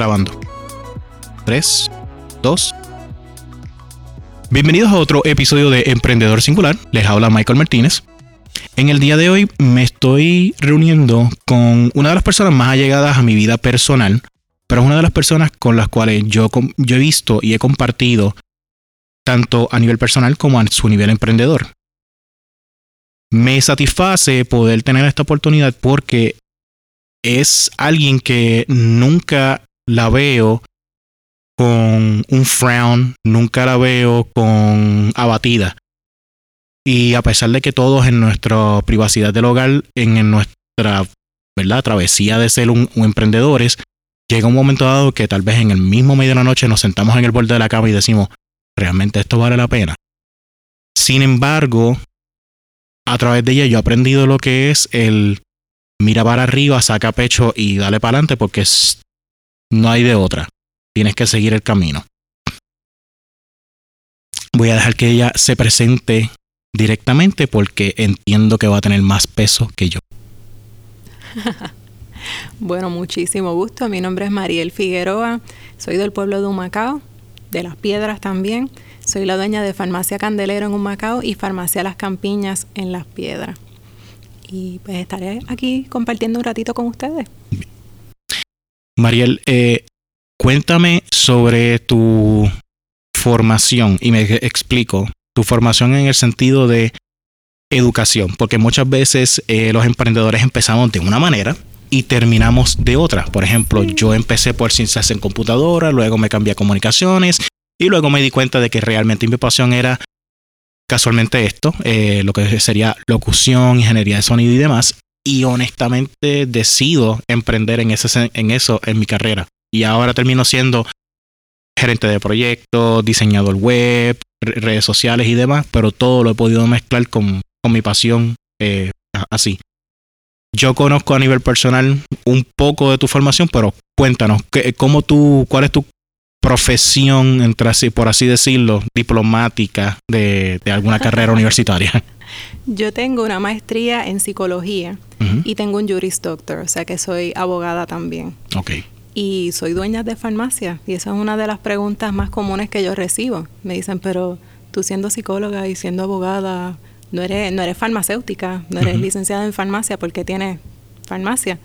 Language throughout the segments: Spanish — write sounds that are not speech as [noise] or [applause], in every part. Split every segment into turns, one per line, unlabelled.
Grabando. 3, 2. Bienvenidos a otro episodio de Emprendedor Singular. Les habla Michael Martínez. En el día de hoy me estoy reuniendo con una de las personas más allegadas a mi vida personal, pero es una de las personas con las cuales yo, yo he visto y he compartido tanto a nivel personal como a su nivel emprendedor. Me satisface poder tener esta oportunidad porque es alguien que nunca la veo con un frown, nunca la veo con abatida. Y a pesar de que todos en nuestra privacidad del hogar, en, nuestra ¿verdad? travesía de ser un, emprendedores, llega un momento dado que tal vez en el mismo medio de la noche nos sentamos en el borde de la cama y decimos, ¿realmente esto vale la pena? Sin embargo, a través de ella yo he aprendido lo que es el mira para arriba, saca pecho y dale para adelante porque no hay de otra. Tienes que seguir el camino. Voy a dejar que ella se presente directamente porque entiendo que va a tener más peso que yo. [laughs]
bueno, muchísimo gusto. Mi nombre es Mariel Figueroa. Soy del pueblo de Humacao, de Las Piedras también. Soy la dueña de Farmacia Candelero en Humacao y Farmacia Las Campiñas en Las Piedras. Y pues estaré aquí compartiendo un ratito con ustedes.
Mariel, eh, cuéntame sobre tu formación y me explico tu formación en el sentido de educación, porque muchas veces eh, los emprendedores empezamos de una manera y terminamos de otra. Por ejemplo, yo empecé por ciencias en computadora, luego me cambié a comunicaciones y luego me di cuenta de que realmente mi pasión era casualmente esto, eh, lo que sería locución, ingeniería de sonido y demás. Y honestamente decido emprender en, ese, en eso en mi carrera. Y ahora termino siendo gerente de proyectos, diseñador web, redes sociales y demás, pero todo lo he podido mezclar con, mi pasión eh, así. Yo conozco a nivel personal un poco de tu formación, pero cuéntanos, ¿cómo tú, ¿cuál es tu profesión, entre así, por así decirlo, diplomática de, alguna carrera [laughs] universitaria?
Yo tengo una maestría en psicología y tengo un Juris Doctor, o sea que soy abogada también.
Ok
y soy dueña de farmacia y esa es una de las preguntas más comunes que yo recibo. Me dicen, pero tú siendo psicóloga y siendo abogada, no eres, no eres farmacéutica, no eres licenciada en farmacia porque tienes farmacia.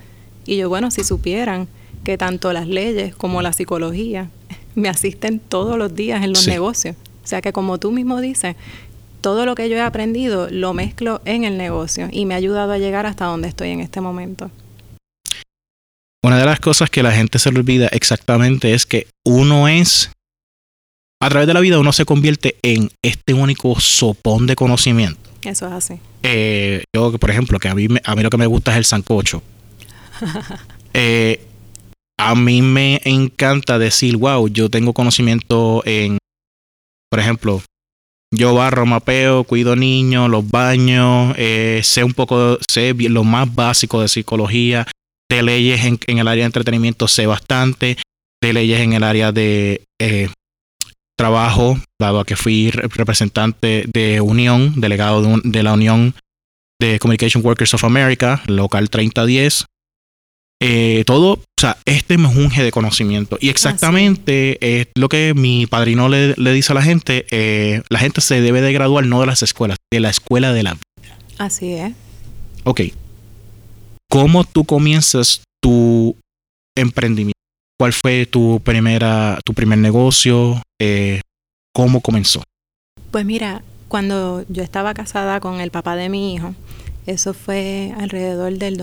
Y yo, bueno, si supieran que tanto las leyes como la psicología [laughs] me asisten todos los días en los negocios. O sea que como tú mismo dices, todo lo que yo he aprendido lo mezclo en el negocio y me ha ayudado a llegar hasta donde estoy en este momento.
Una de las cosas que la gente se le olvida exactamente es que uno es, a través de la vida uno se convierte en este único sopón de conocimiento.
Eso es así.
Eh, yo, por ejemplo, que a mí, a mí lo que me gusta es el sancocho. [laughs] Eh, a mí me encanta decir, wow, yo tengo conocimiento en, por ejemplo, yo barro, mapeo, cuido niños, los baños, eh, sé un poco, sé lo más básico de psicología, de leyes en, el área de entretenimiento sé bastante, de leyes en el área de eh, trabajo, dado a que fui representante de Unión, delegado de, la Unión de Communication Workers of America, local 3010. Eh, todo, o sea, este me unge de conocimiento. Y exactamente es lo que mi padrino le, dice a la gente, eh, la gente se debe de graduar no de las escuelas, de la escuela de la vida.
Así es.
Ok, ¿Cómo tú comienzas tu emprendimiento? ¿Cuál fue tu primera, tu primer negocio? Eh, ¿Cómo comenzó?
Pues mira, cuando yo estaba casada con el papá de mi hijo, eso fue alrededor del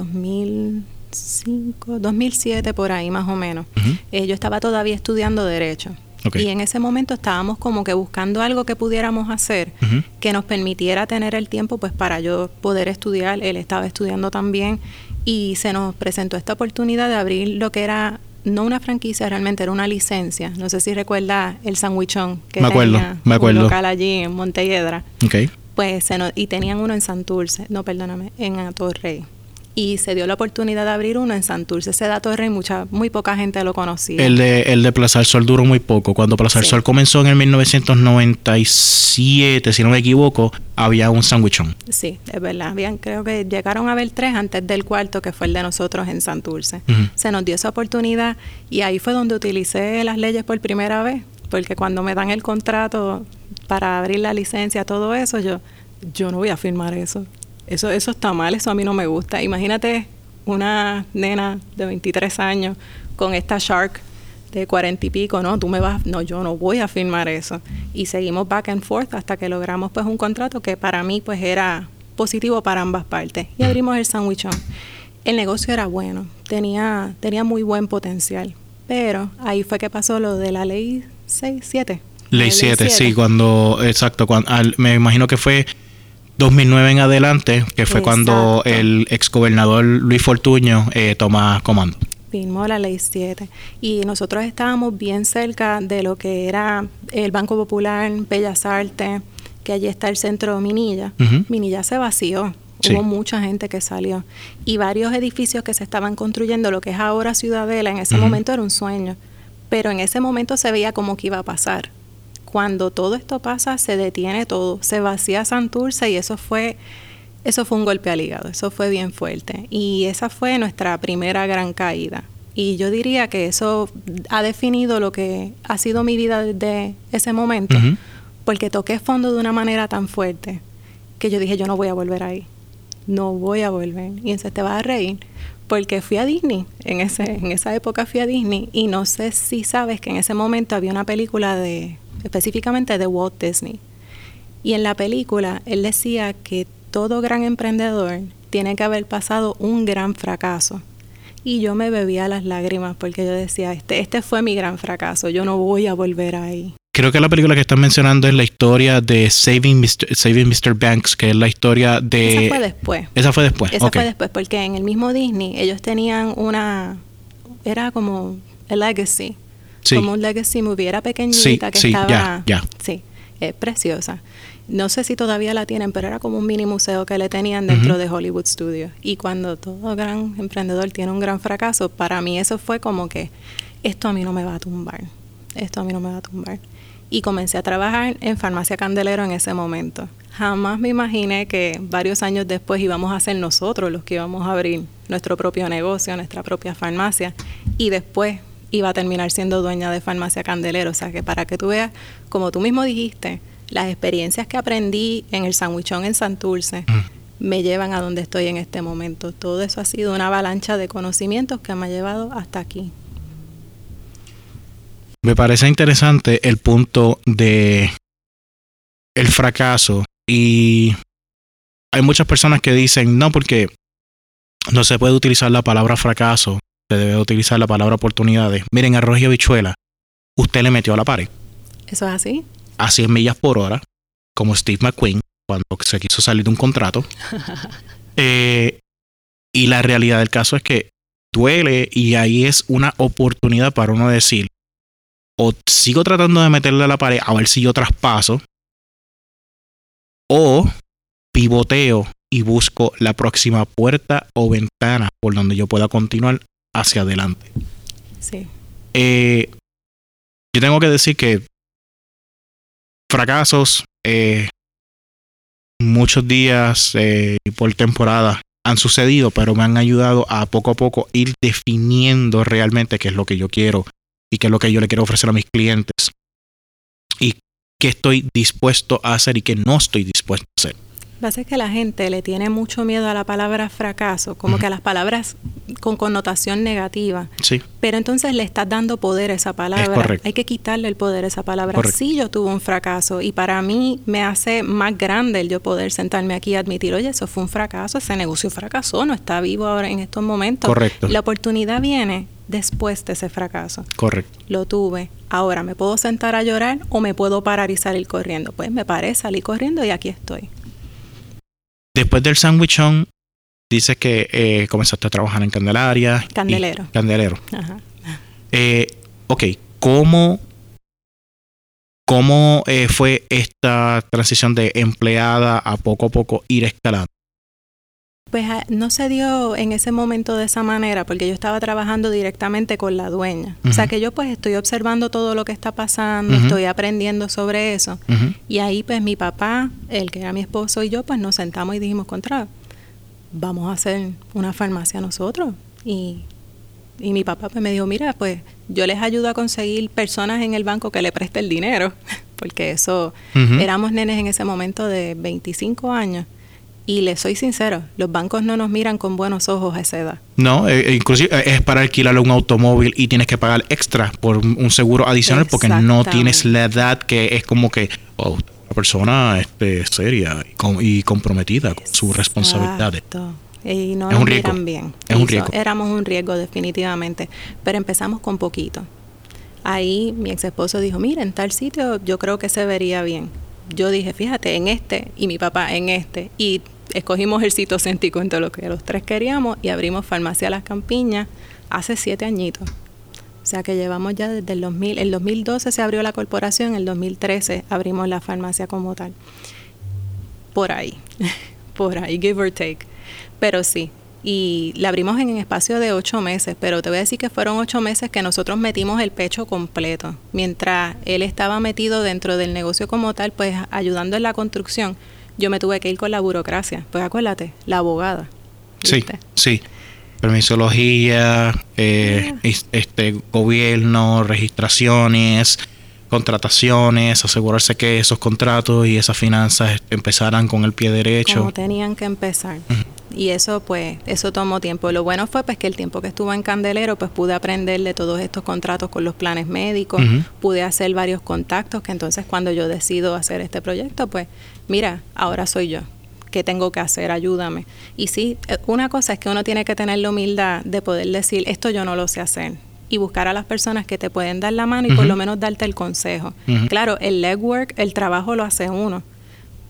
2005, 2007 por ahí más o menos. Eh, yo estaba todavía estudiando derecho. Y en ese momento estábamos como que buscando algo que pudiéramos hacer que nos permitiera tener el tiempo pues para yo poder estudiar. Él estaba estudiando también y se nos presentó esta oportunidad de abrir lo que era no una franquicia, realmente era una licencia. No sé si recuerda el sandwichón que
me acuerdo,
tenía
me acuerdo.
un local allí en Montelledra.
Okay.
Pues se y tenían uno en Santurce, no, perdóname, en Atorrey. Y se dio la oportunidad de abrir uno en Santurce. Ese dato Torre mucha, muy poca gente lo conocía.
El de, el de Plaza del Sol duró muy poco. Cuando Plaza del Sol comenzó en el 1997, si no me equivoco, había un sandwichón.
Sí, es verdad. Habían, creo que llegaron a ver tres antes del cuarto, que fue el de nosotros en Santurce. Se nos dio esa oportunidad y ahí fue donde utilicé las leyes por primera vez, porque cuando me dan el contrato para abrir la licencia, todo eso, yo, yo no voy a firmar eso. Eso, eso está mal, eso a mí no me gusta. Imagínate una nena de 23 años con esta Shark de 40 y pico, no, tú me vas, no, yo no voy a firmar eso. Y seguimos back and forth hasta que logramos pues un contrato que para mí pues era positivo para ambas partes. Y abrimos el sandwichón. El negocio era bueno, tenía, tenía muy buen potencial, pero ahí fue que pasó lo de la ley 6, 7.
Ley 7, sí, cuando, exacto, cuando, me imagino que fue 2009 en adelante, que fue cuando el exgobernador Luis Fortuño eh, toma comando.
Firmó la ley 7 y nosotros estábamos bien cerca de lo que era el Banco Popular, Bellas Artes, que allí está el centro Minilla. Minilla se vació, hubo mucha gente que salió. Y varios edificios que se estaban construyendo, lo que es ahora Ciudadela, en ese momento era un sueño, pero en ese momento se veía como que iba a pasar cuando todo esto pasa, se detiene todo, se vacía Santurce y eso fue, eso fue un golpe al hígado, eso fue bien fuerte. Y esa fue nuestra primera gran caída. Y yo diría que eso ha definido lo que ha sido mi vida desde ese momento, porque toqué fondo de una manera tan fuerte que yo dije, yo no voy a volver ahí, no voy a volver. Y entonces te vas a reír, porque fui a Disney, en, ese, en esa época fui a Disney, y no sé si sabes que en ese momento había una película de específicamente de Walt Disney. Y en la película él decía que todo gran emprendedor tiene que haber pasado un gran fracaso. Y yo me bebía las lágrimas porque yo decía, este, este fue mi gran fracaso, yo no voy a volver ahí.
Creo que la película que están mencionando es la historia de Saving Mr. Saving Mr. Banks, que es la historia de...
Esa fue después.
Esa fue después.
Esa fue después, porque en el mismo Disney ellos tenían una... Era como el legacy como un legacy movie. Era pequeñita que estaba. Sí, es preciosa. No sé si todavía la tienen, pero era como un mini museo que le tenían dentro de Hollywood Studios. Y cuando todo gran emprendedor tiene un gran fracaso, para mí eso fue como que esto a mí no me va a tumbar. Esto a mí no me va a tumbar. Y comencé a trabajar en Farmacia Candelero en ese momento. Jamás me imaginé que varios años después íbamos a ser nosotros los que íbamos a abrir nuestro propio negocio, nuestra propia farmacia. Y después iba a terminar siendo dueña de Farmacia Candelero. O sea que para que tú veas, como tú mismo dijiste, las experiencias que aprendí en el sandwichón en Santurce mm. me llevan a donde estoy en este momento. Todo eso ha sido una avalancha de conocimientos que me ha llevado hasta aquí.
Me parece interesante el punto de el fracaso y hay muchas personas que dicen no porque no se puede utilizar la palabra fracaso debe utilizar la palabra oportunidades. Miren, arroz y habichuela, usted le metió a la pared.
¿Eso es así?
A 100 millas por hora, como Steve McQueen, cuando se quiso salir de un contrato. [laughs] Eh, y la realidad del caso es que duele y ahí es una oportunidad para uno decir, o sigo tratando de meterle a la pared a ver si yo traspaso, o pivoteo y busco la próxima puerta o ventana por donde yo pueda continuar hacia adelante.
Sí.
Eh, yo tengo que decir que fracasos, eh, muchos días eh, por temporada han sucedido, pero me han ayudado a poco a poco ir definiendo realmente qué es lo que yo quiero y qué es lo que yo le quiero ofrecer a mis clientes y qué estoy dispuesto a hacer y qué no estoy dispuesto a hacer
pasa que la gente le tiene mucho miedo a la palabra fracaso, como que a las palabras con connotación negativa.
Sí.
Pero entonces le estás dando poder a esa palabra. Hay que quitarle el poder a esa palabra. Sí, yo tuve un fracaso y para mí me hace más grande el yo poder sentarme aquí y admitir, oye, eso fue un fracaso, ese negocio fracasó, no está vivo ahora en estos momentos.
Correcto.
La oportunidad viene después de ese fracaso.
Correcto.
Lo tuve. Ahora, ¿me puedo sentar a llorar o me puedo parar y salir corriendo? Pues me paré, salí corriendo y aquí estoy.
Después del sandwichón, dice que eh, comenzaste a trabajar en Candelaria.
Candelero.
candelero. Ajá. Eh, ok, ¿cómo, cómo eh, fue esta transición de empleada a poco a poco ir escalando?
Pues ah, no se dio en ese momento de esa manera porque yo estaba trabajando directamente con la dueña. O sea que yo pues estoy observando todo lo que está pasando, estoy aprendiendo sobre eso. Y ahí pues mi papá, el que era mi esposo y yo pues nos sentamos y dijimos, contra, vamos a hacer una farmacia nosotros. Y, y mi papá pues me dijo, mira, pues yo les ayudo a conseguir personas en el banco que le preste el dinero, [laughs] porque eso, éramos nenes en ese momento de 25 años y les soy sincero, los bancos no nos miran con buenos ojos a esa edad.
No, eh, eh, inclusive eh, es para alquilar un automóvil y tienes que pagar extra por un seguro adicional porque no tienes la edad que es como que oh, una persona este, seria y, comprometida con sus responsabilidades.
Y no nos miran bien. Es un riesgo. Éramos un riesgo definitivamente, pero empezamos con poquito. Ahí mi ex esposo dijo, mira, en tal sitio yo creo que se vería bien. Yo dije, fíjate, en este, y mi papá en este, y escogimos el sitio céntrico entre lo que los tres queríamos y abrimos Farmacia Las Campiñas hace siete añitos. O sea que llevamos ya desde el 2000, el 2012 se abrió la corporación, en el 2013 abrimos la farmacia como tal. Por ahí, [laughs] por ahí, give or take. Pero sí, y la abrimos en un espacio de ocho meses, pero te voy a decir que fueron ocho meses que nosotros metimos el pecho completo. Mientras él estaba metido dentro del negocio como tal, pues ayudando en la construcción, yo me tuve que ir con la burocracia. Pues acuérdate, la abogada.
Sí, sí. Permisología, eh, ah. este gobierno, registraciones, contrataciones, asegurarse que esos contratos y esas finanzas empezaran con el pie derecho.
Como tenían que empezar. Y eso pues, eso tomó tiempo. Lo bueno fue pues que el tiempo que estuvo en Candelero pues pude aprender de todos estos contratos con los planes médicos, pude hacer varios contactos que entonces cuando yo decido hacer este proyecto pues mira, ahora soy yo. ¿Qué tengo que hacer? Ayúdame. Y sí, eh, una cosa es que uno tiene que tener la humildad de poder decir, esto yo no lo sé hacer y buscar a las personas que te pueden dar la mano y por lo menos darte el consejo. Claro, el legwork, el trabajo lo hace uno,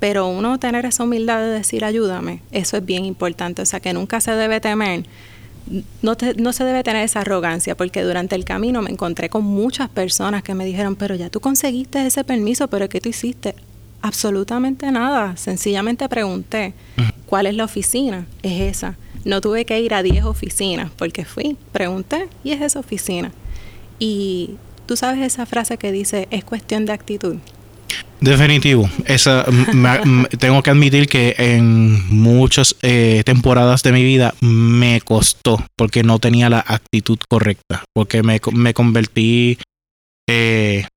pero uno tener esa humildad de decir ayúdame, eso es bien importante, o sea que nunca se debe temer. No, no se debe tener esa arrogancia, porque durante el camino me encontré con muchas personas que me dijeron, pero ya tú conseguiste ese permiso, pero ¿qué tú hiciste? Absolutamente nada, sencillamente pregunté, ¿cuál es la oficina? Es esa. No tuve que ir a 10 oficinas porque fui, pregunté y es esa oficina. Y tú sabes esa frase que dice, es cuestión de actitud.
Definitivo. Esa, tengo que admitir que en muchas eh, temporadas de mi vida me costó porque no tenía la actitud correcta, porque me, me convertí eh,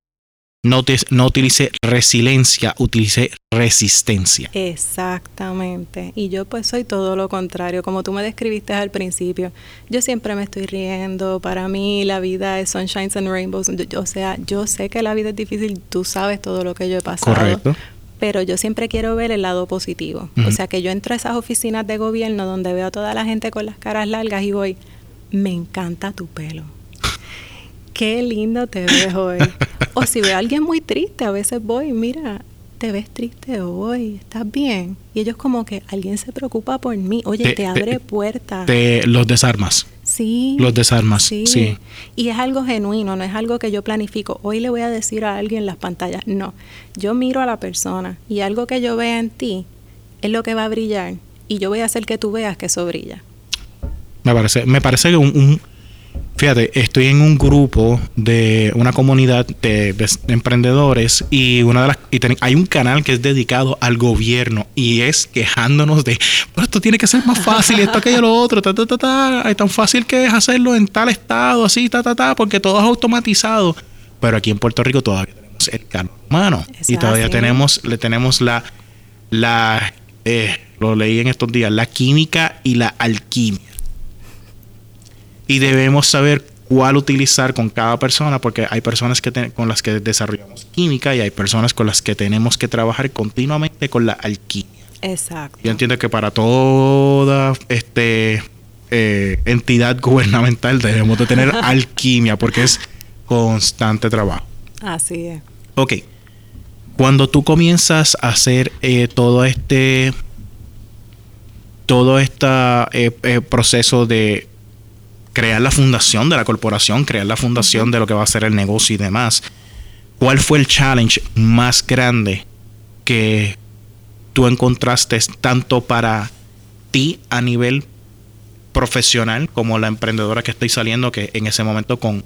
no, no utilicé resiliencia, utilicé resistencia.
Exactamente. Y yo pues soy todo lo contrario, como tú me describiste al principio. Yo siempre me estoy riendo, para mí la vida es sunshines and rainbows. o sea, yo sé que la vida es difícil, tú sabes todo lo que yo he pasado. Correcto. Pero yo siempre quiero ver el lado positivo. O sea, que yo entro a esas oficinas de gobierno donde veo a toda la gente con las caras largas y voy, me encanta tu pelo qué lindo te ves hoy. o si veo a alguien muy triste, a veces voy, mira, te ves triste hoy, estás bien. Y ellos como que alguien se preocupa por mí, oye, te, abre puertas.
Te los desarmas.
Sí.
Los desarmas, sí.
Y es algo genuino, no es algo que yo planifico. Hoy le voy a decir a alguien las pantallas. No, yo miro a la persona y algo que yo vea en ti es lo que va a brillar. Y yo voy a hacer que tú veas que eso brilla.
Me parece, me parece que un Fíjate, estoy en un grupo de una comunidad de, emprendedores y una de las y hay un canal que es dedicado al gobierno y es quejándonos de, pero esto tiene que ser más fácil, esto aquello lo otro, ta ta ta ta, es tan fácil que es hacerlo en tal estado, así ta ta ta, porque todo es automatizado. Pero aquí en Puerto Rico todavía tenemos el canal humano y todavía tenemos le tenemos la la eh, lo leí en estos días, la química y la alquimia y debemos saber cuál utilizar con cada persona porque hay personas que con las que desarrollamos química y hay personas con las que tenemos que trabajar continuamente con la alquimia.
Exacto.
Yo entiendo que para toda este eh, entidad gubernamental debemos de tener [laughs] alquimia porque es constante trabajo.
Así es.
Ok. Cuando tú comienzas a hacer eh, todo este todo este proceso de crear la fundación de la corporación, crear la fundación de lo que va a ser el negocio y demás. ¿Cuál fue el challenge más grande que tú encontraste tanto para ti a nivel profesional, como la emprendedora que estoy saliendo, que en ese momento con,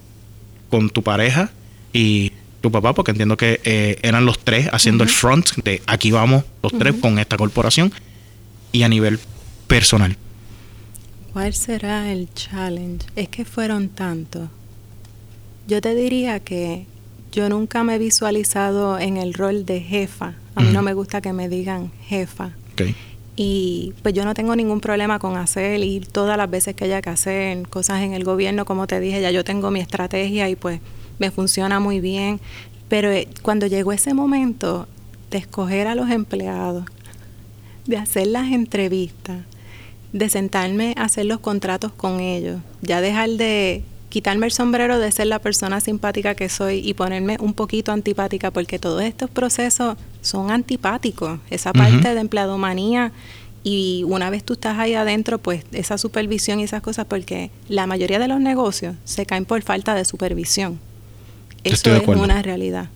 con tu pareja y tu papá, porque entiendo que eh, eran los tres haciendo el front de aquí vamos los tres con esta corporación y a nivel personal.
¿Cuál será el challenge? Es que fueron tantos. Yo te diría que yo nunca me he visualizado en el rol de jefa. A mí no me gusta que me digan jefa. Y pues yo no tengo ningún problema con hacer y todas las veces que haya que hacer cosas en el gobierno, como te dije, ya yo tengo mi estrategia y pues me funciona muy bien. Pero eh, cuando llegó ese momento de escoger a los empleados, de hacer las entrevistas, de sentarme a hacer los contratos con ellos, ya dejar de quitarme el sombrero de ser la persona simpática que soy y ponerme un poquito antipática, porque todos estos procesos son antipáticos. Esa parte de empleadomanía y una vez tú estás ahí adentro, pues esa supervisión y esas cosas, porque la mayoría de los negocios se caen por falta de supervisión. Eso es una realidad.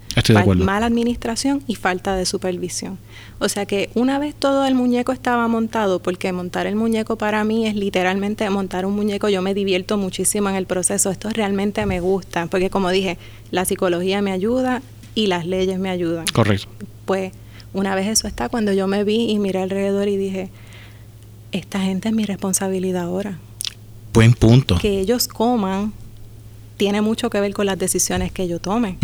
Mala administración y falta de supervisión. O sea que una vez todo el muñeco estaba montado, porque montar el muñeco para mí es literalmente montar un muñeco, yo me divierto muchísimo en el proceso, esto realmente me gusta, porque como dije, la psicología me ayuda y las leyes me ayudan.
Correcto.
Pues una vez eso está, cuando yo me vi y miré alrededor y dije, esta gente es mi responsabilidad ahora.
Buen punto.
Que ellos coman tiene mucho que ver con las decisiones que yo tome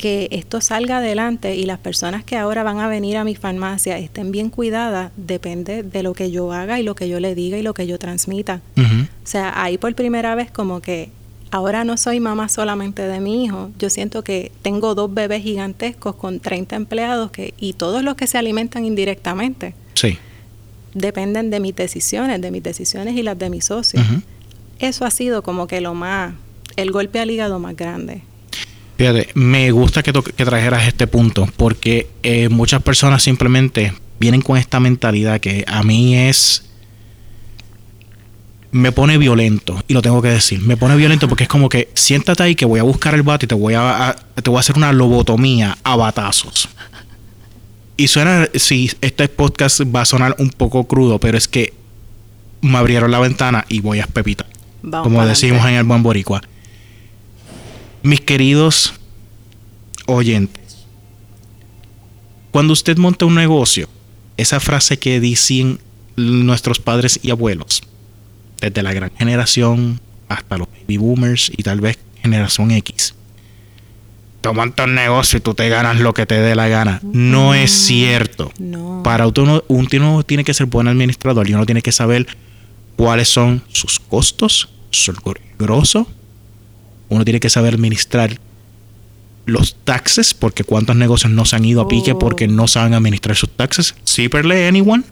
que esto salga adelante y las personas que ahora van a venir a mi farmacia estén bien cuidadas, depende de lo que yo haga y lo que yo le diga y lo que yo transmita. O sea, ahí por primera vez como que ahora no soy mamá solamente de mi hijo, yo siento que tengo dos bebés gigantescos con 30 empleados que, y todos los que se alimentan indirectamente.
Sí.
Dependen de mis decisiones, de mis decisiones y las de mis socios. Eso ha sido como que lo más, el golpe al hígado más grande.
Fíjate, me gusta que, que trajeras este punto porque eh, muchas personas simplemente vienen con esta mentalidad que a mí es me pone violento y lo tengo que decir me pone violento porque es como que siéntate ahí que voy a buscar el bate y te voy a, te voy a hacer una lobotomía a batazos. Y suena si este podcast va a sonar un poco crudo pero es que me abrieron la ventana y voy a pepita. Como decimos en el buen boricua mis queridos oyentes, cuando usted monta un negocio, esa frase que dicen nuestros padres y abuelos, desde la gran generación hasta los baby boomers y tal vez generación X, montas un negocio y tú te ganas lo que te dé la gana. No, es cierto. Para uno, uno tiene que ser buen administrador y uno tiene que saber cuáles son sus costos, su grosso uno tiene que saber administrar los taxes, porque cuántos negocios no se han ido a pique porque no saben administrar sus taxes. ¿Siperle anyone?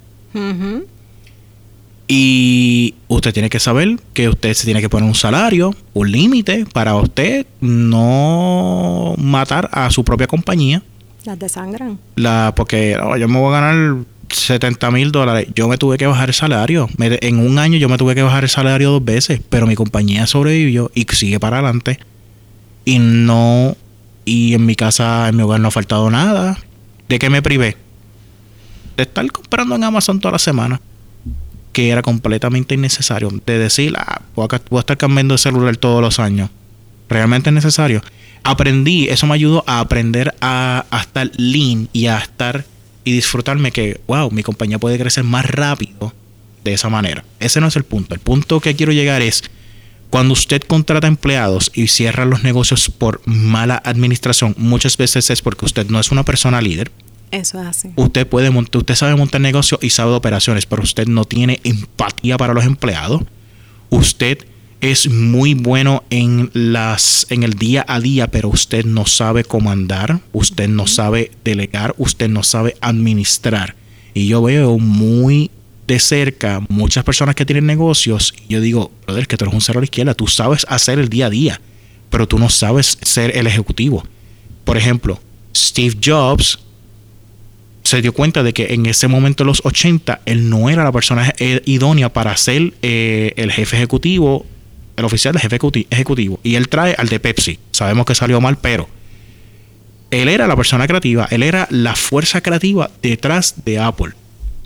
Y usted tiene que saber que usted se tiene que poner un salario, un límite para usted no matar a su propia compañía.
Las desangran.
La, porque oh, yo me voy a ganar 70 mil dólares. Yo me tuve que bajar el salario. en un año yo me tuve que bajar el salario dos veces, pero mi compañía sobrevivió y sigue para adelante. Y no, y en mi casa, en mi hogar no ha faltado nada. ¿De qué me privé? De estar comprando en Amazon toda la semana. Que era completamente innecesario. De decir, ah, voy a, estar cambiando de celular todos los años. Realmente es necesario. Aprendí, eso me ayudó a aprender a, a estar lean y a estar y disfrutarme que, wow, mi compañía puede crecer más rápido de esa manera. Ese no es el punto. El punto que quiero llegar es, cuando usted contrata empleados y cierra los negocios por mala administración, muchas veces es porque usted no es una persona líder.
Eso es así.
Usted puede montar, usted sabe montar negocio y sabe de operaciones, pero usted no tiene empatía para los empleados. Usted es muy bueno en las en el día a día, pero usted no sabe comandar, usted no sabe delegar, usted no sabe administrar. Y yo veo muy de cerca muchas personas que tienen negocios y yo digo, brother, que tú eres un cero a la izquierda, tú sabes hacer el día a día, pero tú no sabes ser el ejecutivo. Por ejemplo, Steve Jobs se dio cuenta de que en ese momento de los 80 él no era la persona idónea para ser eh, el jefe ejecutivo el oficial jefe ejecutivo, y él trae al de Pepsi. Sabemos que salió mal, pero él era la persona creativa, él era la fuerza creativa detrás de Apple.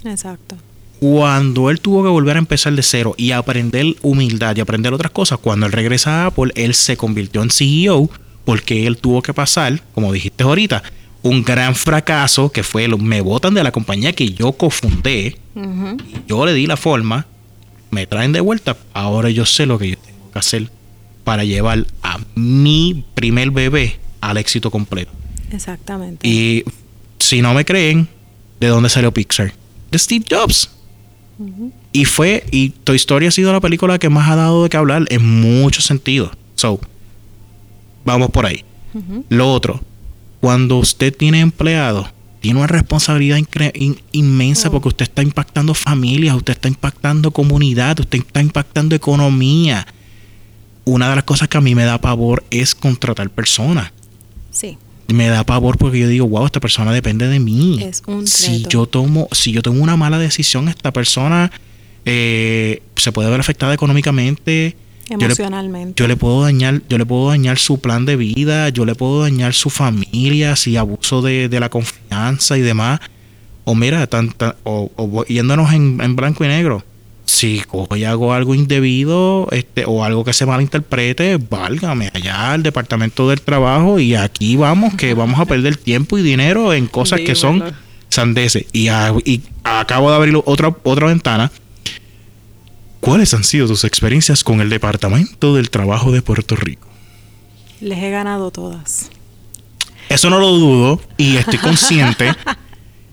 Exacto.
Cuando él tuvo que volver a empezar de cero y aprender humildad y aprender otras cosas, cuando él regresa a Apple, él se convirtió en CEO porque él tuvo que pasar, como dijiste ahorita, un gran fracaso que fue, me botan de la compañía que yo cofundé, yo le di la forma, me traen de vuelta, ahora yo sé lo que yo tengo que hacer para llevar a mi primer bebé al éxito completo.
Exactamente.
Y si no me creen, ¿de dónde salió Pixar? De Steve Jobs. Y fue, y Toy Story ha sido la película que más ha dado de qué hablar en muchos sentidos. So, vamos por ahí. Lo otro, cuando usted tiene empleados, tiene una responsabilidad inmensa porque usted está impactando familias, usted está impactando comunidad, usted está impactando economía. Una de las cosas que a mí me da pavor es contratar personas.
Sí.
Me da pavor porque yo digo, wow, esta persona depende de mí.
Es un
si yo tomo, si yo tomo una mala decisión, esta persona eh, se puede ver afectada económicamente,
Emocionalmente.
Yo le, puedo dañar, yo le puedo dañar su plan de vida, yo le puedo dañar su familia si abuso de, la confianza y demás. O mira, o, yéndonos en, blanco y negro. Si cojo y hago algo indebido este, o algo que se malinterprete, válgame allá al departamento del trabajo y aquí vamos, que vamos a perder tiempo y dinero en cosas que son sandeces. Y, y acabo de abrir otra, otra ventana ¿Cuáles han sido tus experiencias con el Departamento del Trabajo de Puerto Rico?
Les he ganado todas.
Eso no lo dudo y estoy consciente. [laughs]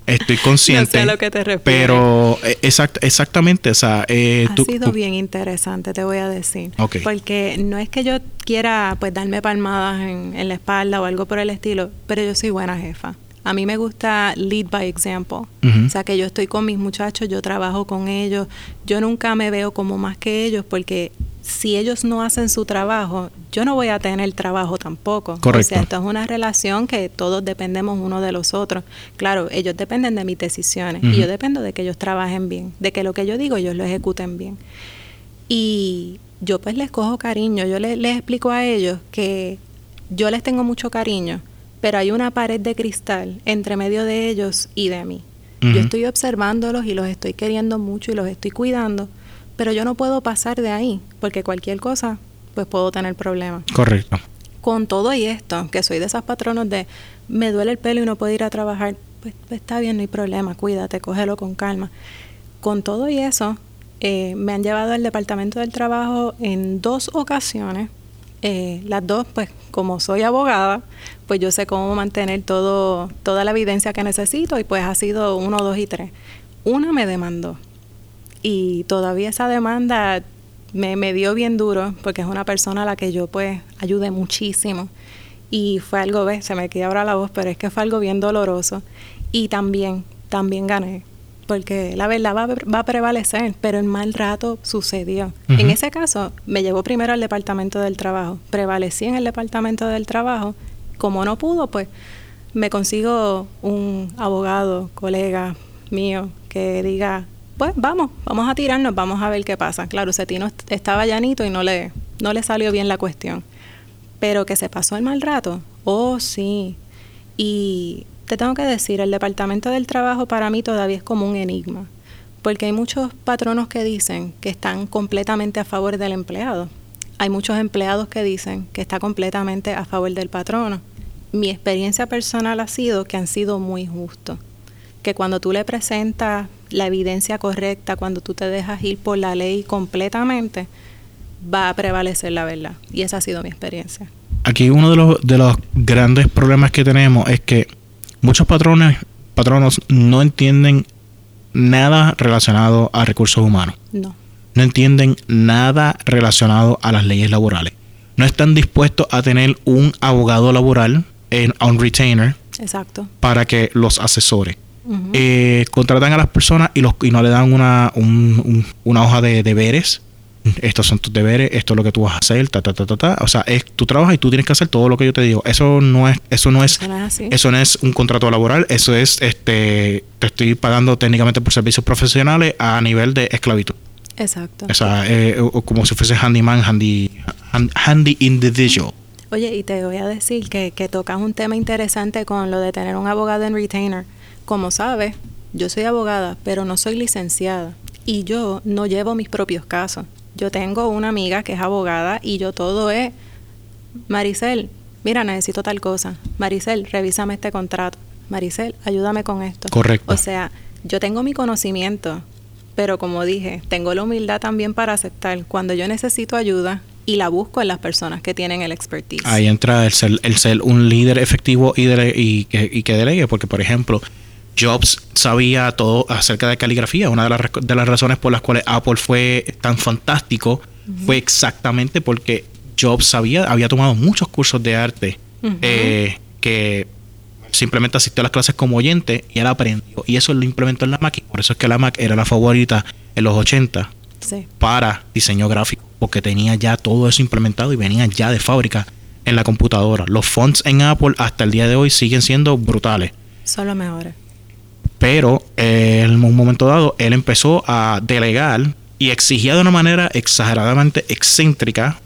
estoy consciente. [laughs]
No sé a lo que te refieres.
Pero eh, exactamente, o sea,
eh, ha sido bien interesante, te voy a decir. Porque no es que yo quiera pues darme palmadas en, en la espalda o algo por el estilo, pero yo soy buena jefa. A mí me gusta lead by example. O sea, que yo estoy con mis muchachos, yo trabajo con ellos. Yo nunca me veo como más que ellos porque si ellos no hacen su trabajo, yo no voy a tener trabajo tampoco.
Correcto.
O sea, esto es una relación que todos dependemos uno de los otros. Claro, ellos dependen de mis decisiones y yo dependo de que ellos trabajen bien, de que lo que yo digo ellos lo ejecuten bien. Y yo pues les cojo cariño, yo les, les explico a ellos que yo les tengo mucho cariño, pero hay una pared de cristal entre medio de ellos y de mí. Yo estoy observándolos y los estoy queriendo mucho y los estoy cuidando, pero yo no puedo pasar de ahí, porque cualquier cosa, pues puedo tener problemas.
Correcto.
Con todo y esto, que soy de esas patronos de me duele el pelo y no puedo ir a trabajar, pues, pues está bien, no hay problema, cuídate, cógelo con calma. Con todo y eso, eh, me han llevado al departamento del trabajo en dos ocasiones eh, las dos, pues como soy abogada, pues yo sé cómo mantener todo, toda la evidencia que necesito y pues ha sido uno, dos y tres. Una me demandó y todavía esa demanda me, me dio bien duro porque es una persona a la que yo pues ayudé muchísimo. Y fue algo, ve, se me ahora la voz, pero es que fue algo bien doloroso. Y también, también gané porque la verdad va, a prevalecer, pero el mal rato sucedió. En ese caso, me llevó primero al departamento del trabajo, prevalecí en el departamento del trabajo, como no pudo, pues me consigo un abogado, colega mío, que diga, pues vamos, vamos a tirarnos, vamos a ver qué pasa. Claro, Cetino estaba llanito y no le, no le salió bien la cuestión. Pero que se pasó el mal rato, oh sí. Y te tengo que decir, el Departamento del Trabajo para mí todavía es como un enigma, porque hay muchos patronos que dicen que están completamente a favor del empleado. Hay muchos empleados que dicen que está completamente a favor del patrono. Mi experiencia personal ha sido que han sido muy justos, que cuando tú le presentas la evidencia correcta, cuando tú te dejas ir por la ley completamente, va a prevalecer la verdad. Y esa ha sido mi experiencia.
Aquí uno de los, de los grandes problemas que tenemos es que Muchos patrones, patronos no entienden nada relacionado a recursos humanos.
No.
No entienden nada relacionado a las leyes laborales. No están dispuestos a tener un abogado laboral en un retainer.
Exacto.
Para que los asesore. Eh, contratan a las personas y, los, y no le dan una, una hoja de deberes estos son tus deberes, esto es lo que tú vas a hacer, ta, ta, ta, ta, ta. O sea, es tu trabajo y tú tienes que hacer todo lo que yo te digo. Eso no es, eso no es, eso no es, un contrato laboral, eso es, este, te estoy pagando técnicamente por servicios profesionales a nivel de esclavitud.
Exacto.
O sea, eh, como si fuese handyman, handy, handy individual.
Oye, y te voy a decir que, que tocas un tema interesante con lo de tener un abogado en retainer. Como sabes, yo soy abogada, pero no soy licenciada y yo no llevo mis propios casos. Yo tengo una amiga que es abogada y yo todo es, Maricel, mira, necesito tal cosa. Maricel, revísame este contrato. Maricel, ayúdame con esto.
Correcto.
O sea, yo tengo mi conocimiento, pero como dije, tengo la humildad también para aceptar cuando yo necesito ayuda y la busco en las personas que tienen el expertise.
Ahí entra el ser, el ser un líder efectivo y, y, que, y que delegue, porque por ejemplo, Jobs sabía todo acerca de caligrafía. Una de las, de las razones por las cuales Apple fue tan fantástico fue exactamente porque Jobs sabía, había tomado muchos cursos de arte eh, que simplemente asistió a las clases como oyente y él aprendió. Y eso lo implementó en la Mac. Y por eso es que la Mac era la favorita en los 80 para diseño gráfico, porque tenía ya todo eso implementado y venía ya de fábrica en la computadora. Los fonts en Apple hasta el día de hoy siguen siendo brutales.
Son los mejores.
Pero en un momento dado, él empezó a delegar y exigía de una manera exageradamente excéntrica,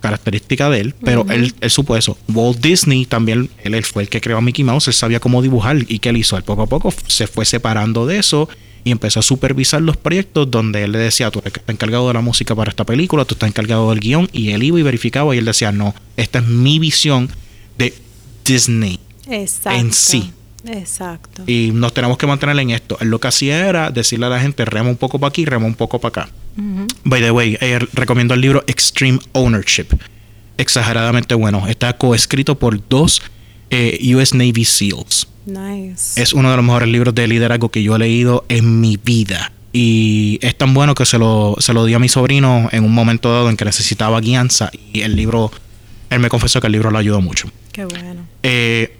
característica de él, pero él, supo eso. Walt Disney también, él, fue el que creó a Mickey Mouse, él sabía cómo dibujar y qué él hizo. Él poco a poco se fue separando de eso y empezó a supervisar los proyectos donde él le decía, tú estás encargado de la música para esta película, tú estás encargado del guion, y él iba y verificaba y él decía, no, esta es mi visión de Disney en sí.
Exacto.
Y nos tenemos que mantener en esto. Él lo que hacía era decirle a la gente, rema un poco para aquí, rema un poco para acá. By the way, eh, recomiendo el libro Extreme Ownership. Exageradamente bueno. Está coescrito por dos eh, US Navy SEALs.
Nice.
Es uno de los mejores libros de liderazgo que yo he leído en mi vida. Y es tan bueno que se lo, se lo di a mi sobrino en un momento dado en que necesitaba guianza. Y el libro, él me confesó que el libro lo ayudó mucho.
Qué bueno.
Eh,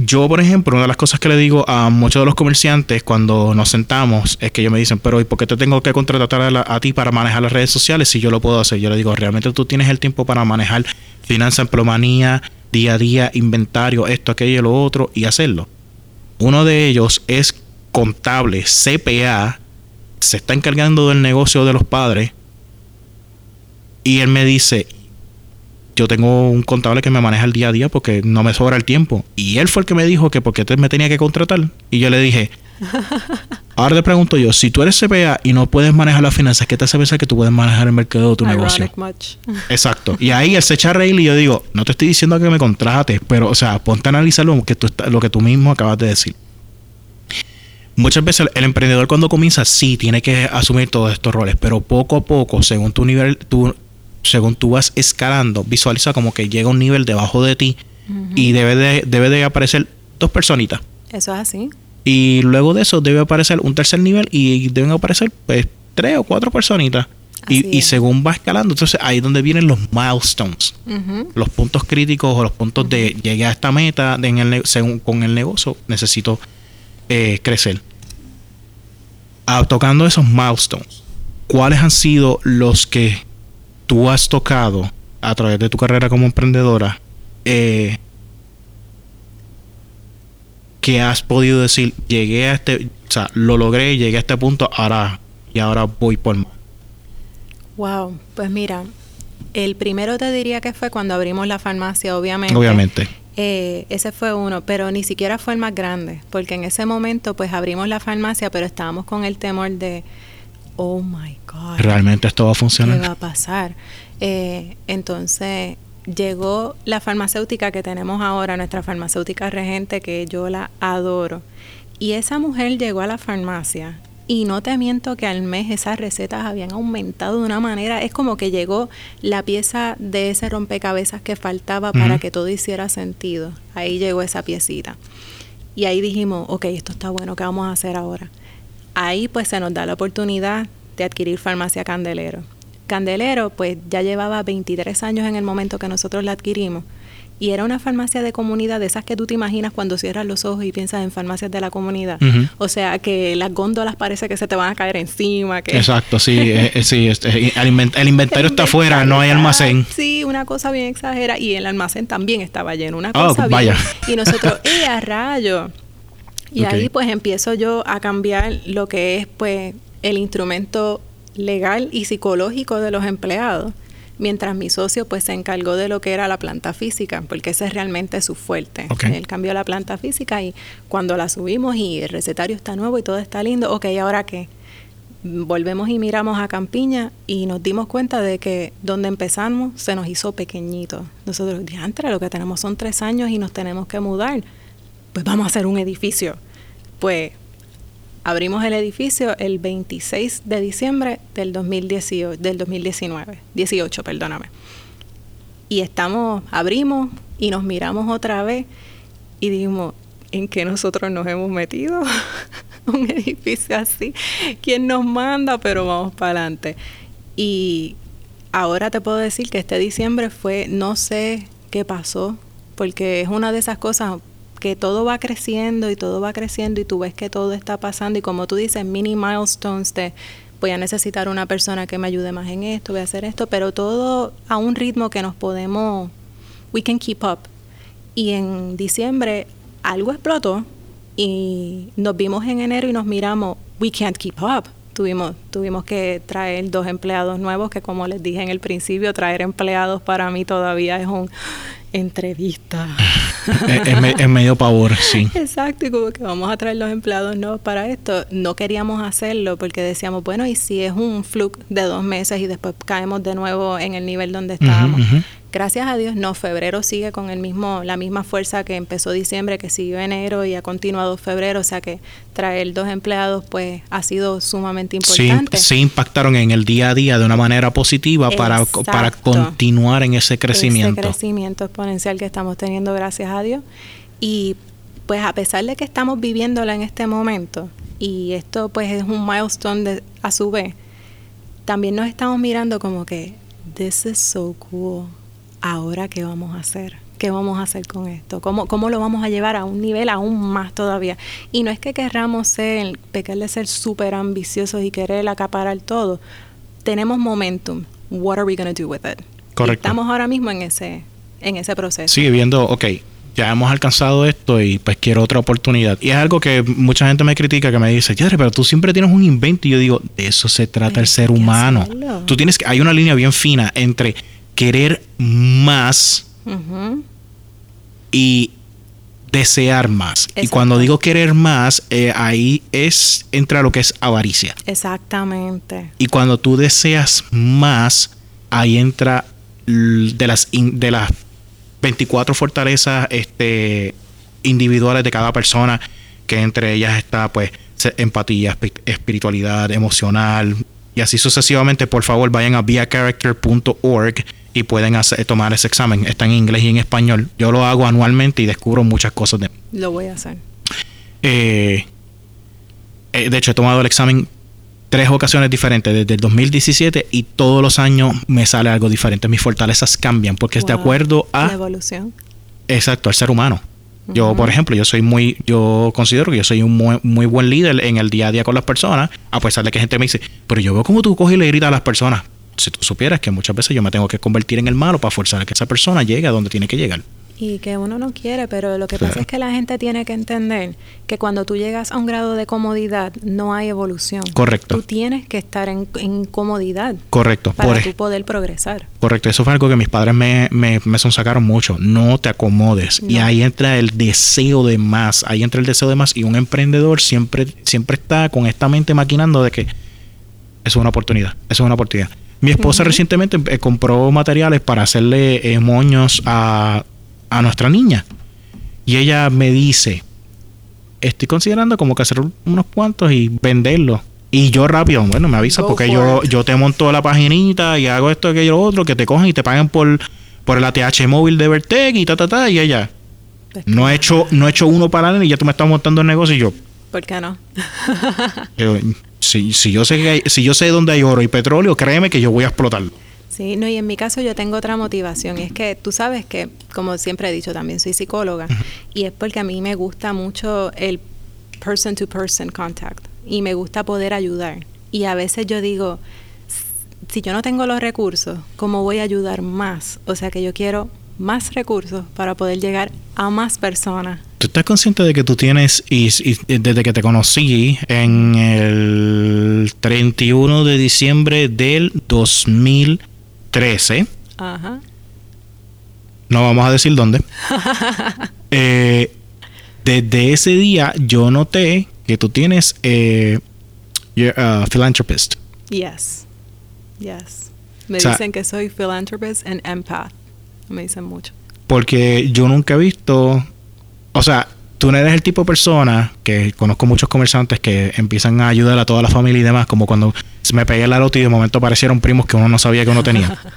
yo, por ejemplo, una de las cosas que le digo a muchos de los comerciantes cuando nos sentamos es que ellos me dicen, pero ¿y por qué te tengo que contratar a, ti para manejar las redes sociales si yo lo puedo hacer? Yo le digo, realmente tú tienes el tiempo para manejar finanzas, emplomanía, día a día, inventario, esto, aquello, lo otro y hacerlo. Uno de ellos es contable, CPA, se está encargando del negocio de los padres y él me dice, yo tengo un contable que me maneja el día a día porque no me sobra el tiempo. Y él fue el que me dijo que porque me tenía que contratar. Y yo le dije, [laughs] ahora te pregunto yo, si tú eres CPA y no puedes manejar las finanzas, ¿qué te hace pensar que tú puedes manejar el mercado de tu negocio? [laughs] Exacto. Y ahí él se echa a reír y yo digo, no te estoy diciendo que me contrates, pero, o sea, ponte a analizar lo que tú, lo que tú mismo acabas de decir. Muchas veces el emprendedor cuando comienza sí tiene que asumir todos estos roles, pero poco a poco, según tu nivel, tu, según tú vas escalando, visualiza como que llega un nivel debajo de ti y debe de, debe de aparecer dos personitas.
Eso es así.
Y luego de eso debe aparecer un tercer nivel y deben aparecer pues tres o cuatro personitas. Y, según va escalando, entonces ahí es donde vienen los milestones, los puntos críticos o los puntos de llegué a esta meta en el, según con el negocio, necesito eh, crecer. Ah, tocando esos milestones, ¿cuáles han sido los que tú has tocado a través de tu carrera como emprendedora, eh, que has podido decir, llegué a este, o sea, lo logré, llegué a este punto, ahora y ahora voy por más?
Wow, pues mira, el primero te diría que fue cuando abrimos la farmacia, obviamente.
Obviamente.
Eh, ese fue uno, pero ni siquiera fue el más grande, porque en ese momento pues abrimos la farmacia, pero estábamos con el temor de oh my God.
¿Realmente esto va a funcionar?
¿Qué va a pasar? Eh, entonces llegó la farmacéutica que tenemos ahora, nuestra farmacéutica regente, que yo la adoro. Y esa mujer llegó a la farmacia y no te miento que al mes esas recetas habían aumentado de una manera, es como que llegó la pieza de ese rompecabezas que faltaba para que todo hiciera sentido. Ahí llegó esa piecita. Y ahí dijimos, ok, esto está bueno, ¿qué vamos a hacer ahora? Ahí pues se nos da la oportunidad de adquirir farmacia Candelero. Candelero pues ya llevaba 23 años en el momento que nosotros la adquirimos y era una farmacia de comunidad de esas que tú te imaginas cuando cierras los ojos y piensas en farmacias de la comunidad. O sea, que las góndolas parece que se te van a caer encima. Que
Exacto, sí, eh, eh, sí este, el, [laughs] inventario está afuera, no hay almacén.
Sí, una cosa bien exagera y el almacén también estaba lleno, una oh, cosa
vaya.
Y nosotros, [laughs] ¡eh, a rayo! Y ahí pues empiezo yo a cambiar lo que es pues el instrumento legal y psicológico de los empleados. mientras mi socio pues se encargó de lo que era la planta física, porque ese es realmente su fuerte. Él cambió la planta física y cuando la subimos y el recetario está nuevo y todo está lindo, ok, ¿ahora qué? Volvemos y miramos a Campiña y nos dimos cuenta de que donde empezamos se nos hizo pequeñito. Nosotros, diantre, lo que tenemos son tres años y nos tenemos que mudar. Pues vamos a hacer un edificio. Pues abrimos el edificio el 26 de diciembre del 2018, del 2019, 18, perdóname. Y estamos, abrimos y nos miramos otra vez y dijimos, ¿en qué nosotros nos hemos metido? [laughs] Un edificio así. ¿Quién nos manda? Pero vamos para adelante. Y ahora te puedo decir que este diciembre fue, no sé qué pasó, porque es una de esas cosas que todo va creciendo y todo va creciendo y tú ves que todo está pasando y como tú dices, mini milestones de voy a necesitar una persona que me ayude más en esto, voy a hacer esto, pero todo a un ritmo que nos podemos, we can keep up. Y en diciembre algo explotó y nos vimos en enero y nos miramos, we can't keep up. Tuvimos, tuvimos que traer dos empleados nuevos, que como les dije en el principio, traer empleados para mí todavía es un entrevista. [laughs]
es, es me- es medio pavor, sí.
Exacto, y como que vamos a traer los empleados nuevos para esto. No queríamos hacerlo porque decíamos, bueno, y si es un fluke de dos meses y después caemos de nuevo en el nivel donde estábamos.
Ujú.
Gracias a Dios, no, febrero sigue con el mismo, la misma fuerza que empezó diciembre, que siguió enero y ha continuado febrero, o sea que traer dos empleados pues ha sido sumamente
Sí,
importante.
se impactaron en el día a día de una manera positiva para, para continuar en ese crecimiento.
Ese crecimiento exponencial que estamos teniendo, gracias a Dios. Y pues a pesar de que estamos viviéndola en este momento, y esto pues es un milestone de- a su vez, también nos estamos mirando como que, this is so cool. Ahora, ¿qué vamos a hacer? ¿Qué vamos a hacer con esto? ¿Cómo, ¿Cómo lo vamos a llevar a un nivel aún más todavía? Y no es que querramos ser, pecar de ser súper ambiciosos y querer acaparar todo. Tenemos momentum. What are we going to do with it? Y
Correcto.
estamos ahora mismo en ese, en ese proceso.
Sigue viendo, ok, ya hemos alcanzado esto y pues quiero otra oportunidad. Y es algo que mucha gente me critica, que me dice, Jerry, pero tú siempre tienes un invento. Y yo digo, de eso se trata
Pero
el ser humano.
hacerlo.
Tú tienes que, hay una línea bien fina entre querer más y desear más. Y cuando digo querer más, eh, ahí es entra lo que es avaricia.
Exactamente.
Y cuando tú deseas más, ahí entra de las in- de las 24 fortalezas este individuales de cada persona, que entre ellas está pues empatía, espi- espiritualidad, emocional y así sucesivamente. Por favor, vayan a viacharacter.org y pueden hacer, tomar ese examen. Está en inglés y en español. Yo lo hago anualmente y descubro muchas cosas de
Lo voy a hacer.
eh, eh, de hecho, he tomado el examen tres ocasiones diferentes desde el 2017 y todos los años me sale algo diferente. Mis fortalezas cambian porque es de acuerdo
La
a,
evolución.
exacto, al ser humano. Yo, por ejemplo, yo soy muy, yo considero que yo soy un muy, muy buen líder en el día a día con las personas, a pesar de que gente me dice, pero yo veo cómo tú coges y le gritas a las personas. Si tú supieras que muchas veces yo me tengo que convertir en el malo para forzar a que esa persona llegue a donde tiene que llegar.
Y que uno no quiere, pero lo que
Claro.
pasa es que la gente tiene que entender que cuando tú llegas a un grado de comodidad no hay evolución.
Correcto.
Tú tienes que estar en, en comodidad
Correcto.
para
Por,
tú poder progresar.
Correcto, eso fue algo que mis padres me, me, me sonsacaron mucho. No te acomodes. Y ahí entra el deseo de más. Ahí entra el deseo de más. Y un emprendedor siempre, siempre está con esta mente maquinando de que eso es una oportunidad. Eso es una oportunidad. Mi esposa recientemente eh, compró materiales para hacerle eh, moños a, a nuestra niña. Y ella me dice, estoy considerando como que hacer unos cuantos y venderlos. Y yo rápido, bueno, me avisa
Go
porque yo,
it.
yo te monto la paginita y hago esto, aquello, lo otro, que te cogen y te pagan por, por el ATH móvil de Vertec y ta, ta, ta, y ella. No he hecho, no he hecho uno para él y ya tú me estás montando el negocio y yo,
¿Por qué no?
yo, si, si yo sé que hay- si yo sé dónde hay oro y petróleo, créeme que yo voy a explotarlo.
Sí, no, y en mi caso yo tengo otra motivación y es que tú sabes que, como siempre he dicho, también soy psicóloga y es porque a mí me gusta mucho el person to person contact y me gusta poder ayudar. Y a veces yo digo, "S- si yo no tengo los recursos, ¿cómo voy a ayudar más? O sea que yo quiero más recursos para poder llegar a más personas.
¿Tú estás consciente de que tú tienes, y, y desde que te conocí en el 31 de diciembre del 13.
Ajá.
No vamos a decir dónde. [laughs] Eh, desde ese día yo noté que tú tienes eh, you're a philanthropist.
Yes. Yes. Me
O sea-
dicen que soy philanthropist and empath. Me dicen mucho.
Porque yo nunca he visto. O sea, tú no eres el tipo de persona que conozco muchos comerciantes que empiezan a ayudar a toda la familia y demás, como cuando se me pegué la loto y de momento aparecieron primos que uno no sabía que uno tenía. [laughs]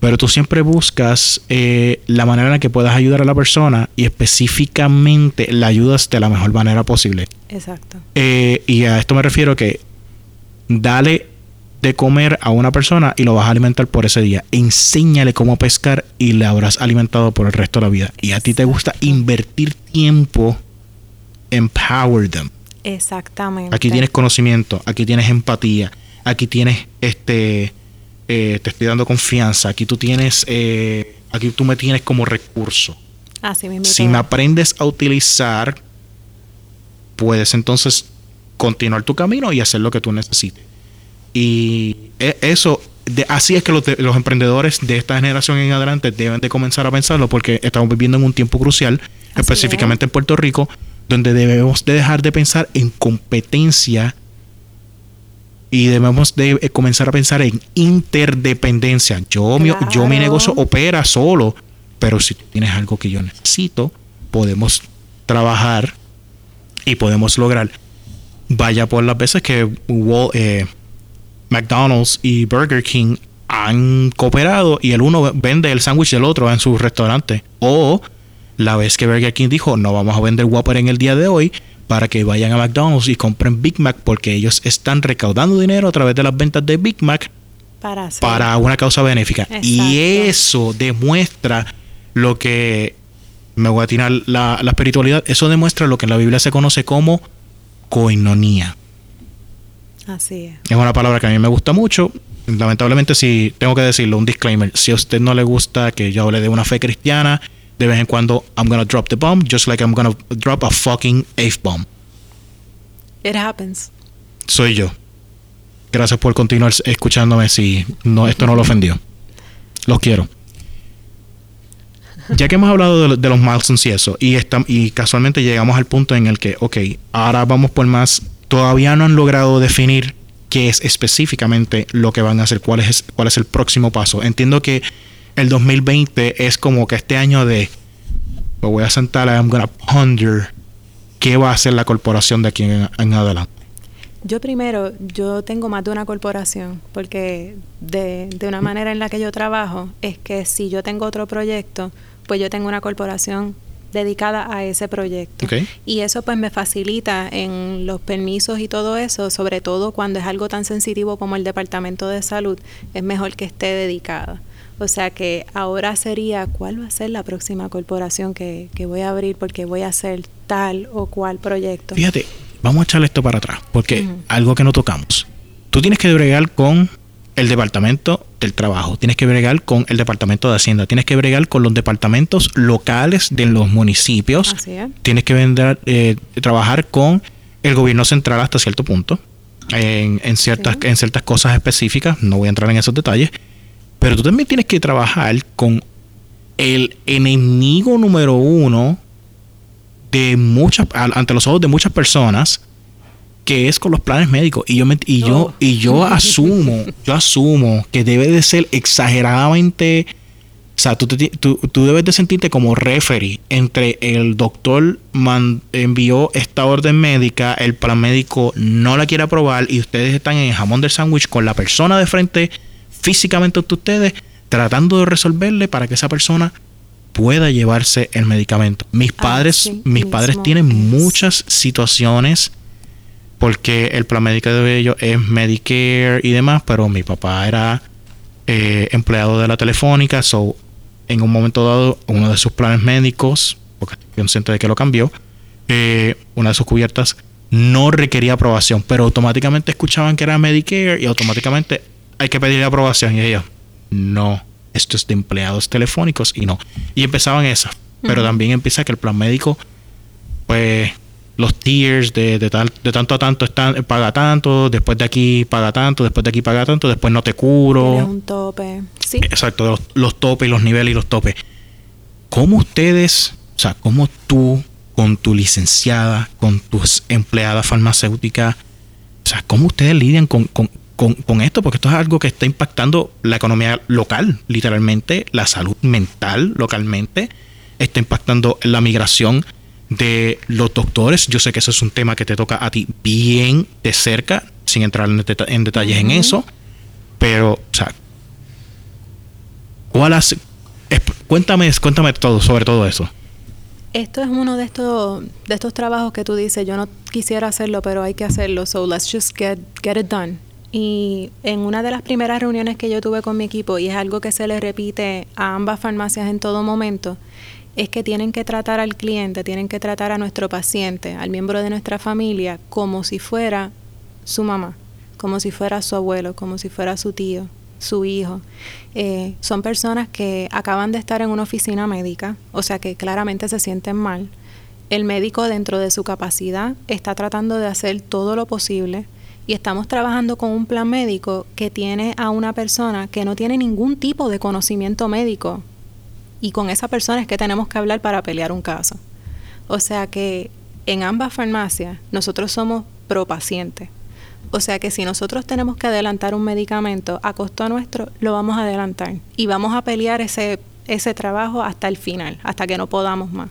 Pero tú siempre buscas eh, la manera en la que puedas ayudar a la persona y específicamente la ayudas de la mejor manera posible.
Exacto.
Eh, y a esto me refiero que dale de comer a una persona y lo vas a alimentar por ese día. Enséñale cómo pescar y le habrás alimentado por el resto de la vida. Y a ti te gusta invertir tiempo, empower them.
Exactamente.
Aquí tienes conocimiento, aquí tienes empatía, aquí tienes este, eh, te estoy dando confianza, aquí tú tienes, eh, aquí tú me tienes como recurso.
Así mismo.
Si me aprendes a utilizar, puedes entonces continuar tu camino y hacer lo que tú necesites. Y e- eso, de- así es que los, de- los emprendedores de esta generación en adelante deben de comenzar a pensarlo porque estamos viviendo en un tiempo crucial,
Así
específicamente en Puerto Rico, donde debemos de dejar de pensar en competencia y debemos de eh, comenzar a pensar en interdependencia. Yo, mi, yo mi
Claro.
negocio opera solo, pero si tú tienes algo que yo necesito, podemos trabajar y podemos lograr. Vaya por las veces que Wal- eh, McDonald's y Burger King han cooperado y el uno vende el sándwich del otro en su restaurante. O la vez que Burger King dijo, no vamos a vender Whopper en el día de hoy para que vayan a McDonald's y compren Big Mac porque ellos están recaudando dinero a través de las ventas de Big Mac
para hacer-
para una causa benéfica. Y eso demuestra lo que, me voy a tirar la, la espiritualidad, eso demuestra lo que en la Biblia se conoce como coinonía.
Así es.
Es una palabra que a mí me gusta mucho. Lamentablemente, si tengo que decirlo, un disclaimer. Si a usted no le gusta que yo hable de una fe cristiana, de vez en cuando I'm gonna drop the bomb, just like I'm gonna drop a fucking F-bomb.
It happens.
Soy yo. Gracias por continuar escuchándome si no, esto no lo ofendió. Los quiero. Ya que hemos hablado de, lo- de los milestones y eso, y, estam- y casualmente llegamos al punto en el que, ok, ahora vamos por más, todavía no han logrado definir qué es específicamente lo que van a hacer, cuál es, cuál es el próximo paso. Entiendo que el 2020 es como que este año de, me voy a sentar, I'm gonna ponder qué va a hacer la corporación de aquí en- en adelante.
Yo primero, yo tengo más de una corporación, porque de, de una manera en la que yo trabajo es que si yo tengo otro proyecto, pues yo tengo una corporación dedicada a ese proyecto. Y eso pues me facilita en los permisos y todo eso, sobre todo cuando es algo tan sensitivo como el Departamento de Salud, es mejor que esté dedicada. O sea que ahora sería cuál va a ser la próxima corporación que, que voy a abrir porque voy a hacer tal o cual proyecto.
Fíjate, vamos a echarle esto para atrás, porque algo que no tocamos. Tú tienes que bregar con el departamento del trabajo, tienes que bregar con el departamento de Hacienda, tienes que bregar con los departamentos locales de los municipios, tienes que vender, eh, trabajar con el gobierno central hasta cierto punto, en, en ciertas,
Sí.
en ciertas cosas específicas, no voy a entrar en esos detalles, pero tú también tienes que trabajar con el enemigo número uno de muchas ante los ojos de muchas personas que es con los planes médicos y yo me- y yo
Oh.
y yo [laughs] asumo yo asumo que debe de ser exageradamente o sea, tú, te tú, tú debes de sentirte como referee entre el doctor man- envió esta orden médica, el plan médico no la quiere aprobar y ustedes están en el jamón del sándwich con la persona de frente físicamente ante ustedes tratando de resolverle para que esa persona pueda llevarse el medicamento. Mis padres,
Así
mis padres tienen muchas situaciones porque el plan médico de ellos es Medicare y demás, pero mi papá era eh, empleado de la telefónica, so en un momento dado uno de sus planes médicos, porque estoy consciente de que lo cambió, eh, una de sus cubiertas no requería aprobación, pero automáticamente escuchaban que era Medicare y automáticamente hay que pedirle aprobación y ellos, no, esto es de empleados telefónicos y no. Y empezaban esas, pero también empieza que el plan médico, pues los tiers de, de, tal, de tanto a tanto están, paga tanto, después de aquí paga tanto, después de aquí paga tanto, después no te curo.
Tienes un tope. Sí.
Exacto, los, los topes, los niveles y los topes. ¿Cómo ustedes, o sea, cómo tú con tu licenciada, con tus empleadas farmacéuticas, o sea, cómo ustedes lidian con, con, con, con esto? Porque esto es algo que está impactando la economía local, literalmente, la salud mental localmente, está impactando la migración de los doctores. Yo sé que eso es un tema que te toca a ti bien de cerca, sin entrar en, deta- en detalles en eso. Pero, o sea, ¿cuál hace- es- cuéntame, cuéntame todo sobre todo eso.
Esto es uno de estos, de estos trabajos que tú dices, yo no quisiera hacerlo, pero hay que hacerlo, so let's just get, get it done. Y en una de las primeras reuniones que yo tuve con mi equipo, y es algo que se le repite a ambas farmacias en todo momento, es que tienen que tratar al cliente, tienen que tratar a nuestro paciente, al miembro de nuestra familia, como si fuera su mamá, como si fuera su abuelo, como si fuera su tío, su hijo. Eh, son personas que acaban de estar en una oficina médica, o sea que claramente se sienten mal. El médico dentro de su capacidad está tratando de hacer todo lo posible y estamos trabajando con un plan médico que tiene a una persona que no tiene ningún tipo de conocimiento médico y con esa persona es que tenemos que hablar para pelear un caso. O sea que en ambas farmacias nosotros somos pro paciente. O sea que si nosotros tenemos que adelantar un medicamento a costo nuestro, lo vamos a adelantar y vamos a pelear ese, ese trabajo hasta el final, hasta que no podamos más.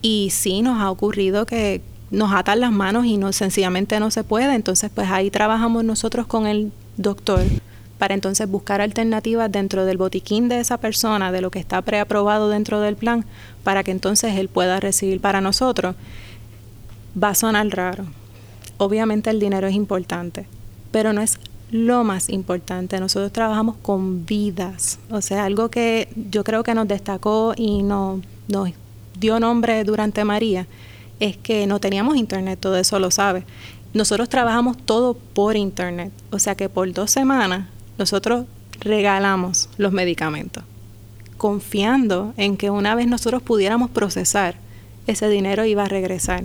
Y sí nos ha ocurrido que nos atan las manos y no sencillamente no se puede, entonces pues ahí trabajamos nosotros con el doctor para entonces buscar alternativas dentro del botiquín de esa persona, de lo que está preaprobado dentro del plan, para que entonces él pueda recibir para nosotros. Va a sonar raro. Obviamente el dinero es importante, pero no es lo más importante. Nosotros trabajamos con vidas, o sea, algo que yo creo que nos destacó y nos, nos dio nombre durante María, es que no teníamos internet, todo eso lo sabe. Nosotros trabajamos todo por internet, o sea que por dos semanas nosotros regalamos los medicamentos, confiando en que una vez nosotros pudiéramos procesar, ese dinero iba a regresar.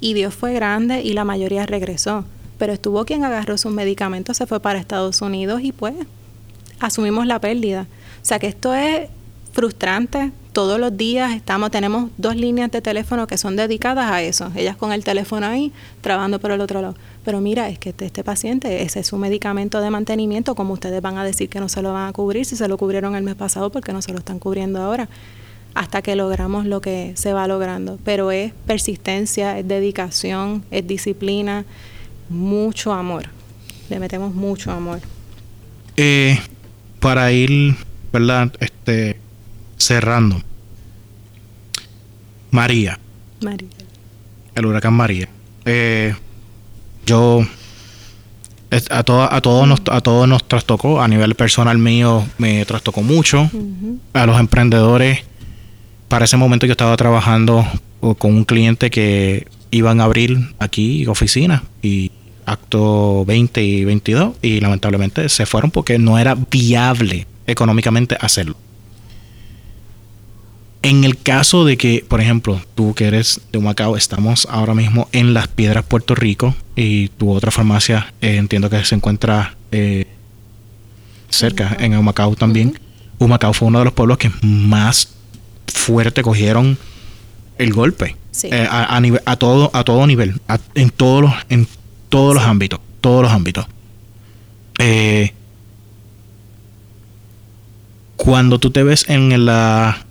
Y Dios fue grande y la mayoría regresó. Pero estuvo quien agarró sus medicamentos, se fue para Estados Unidos y pues asumimos la pérdida. O sea que esto es frustrante. Todos los días estamos, tenemos dos líneas de teléfono que son dedicadas a eso. Ellas con el teléfono ahí, trabajando por el otro lado. Pero mira, es que este, este paciente, ese es su medicamento de mantenimiento, como ustedes van a decir que no se lo van a cubrir, si se lo cubrieron el mes pasado, porque no se lo están cubriendo ahora hasta que logramos lo que se va logrando. Pero es persistencia, es dedicación, es disciplina, mucho amor. Le metemos mucho amor.
Eh, para ir, ¿verdad? Este, cerrando. María,
María.
el huracán María. Eh, yo a, a todos nos, a todos nos trastocó. A nivel personal mío me trastocó mucho. A los emprendedores, para ese momento yo estaba trabajando con un cliente que iban a abrir aquí oficina y acto 20 y 22 y lamentablemente se fueron porque no era viable económicamente hacerlo. En el caso de que, por ejemplo, tú que eres de Humacao, estamos ahora mismo en Las Piedras, Puerto Rico, y tu otra farmacia eh, entiendo que se encuentra eh, cerca, en Humacao también. Humacao fue uno de los pueblos que más fuerte cogieron el golpe.
Sí.
Eh, a, a nivel- a todo, a todo nivel, a- en todos los, en todos los ámbitos, todos los ámbitos. Cuando tú te ves en la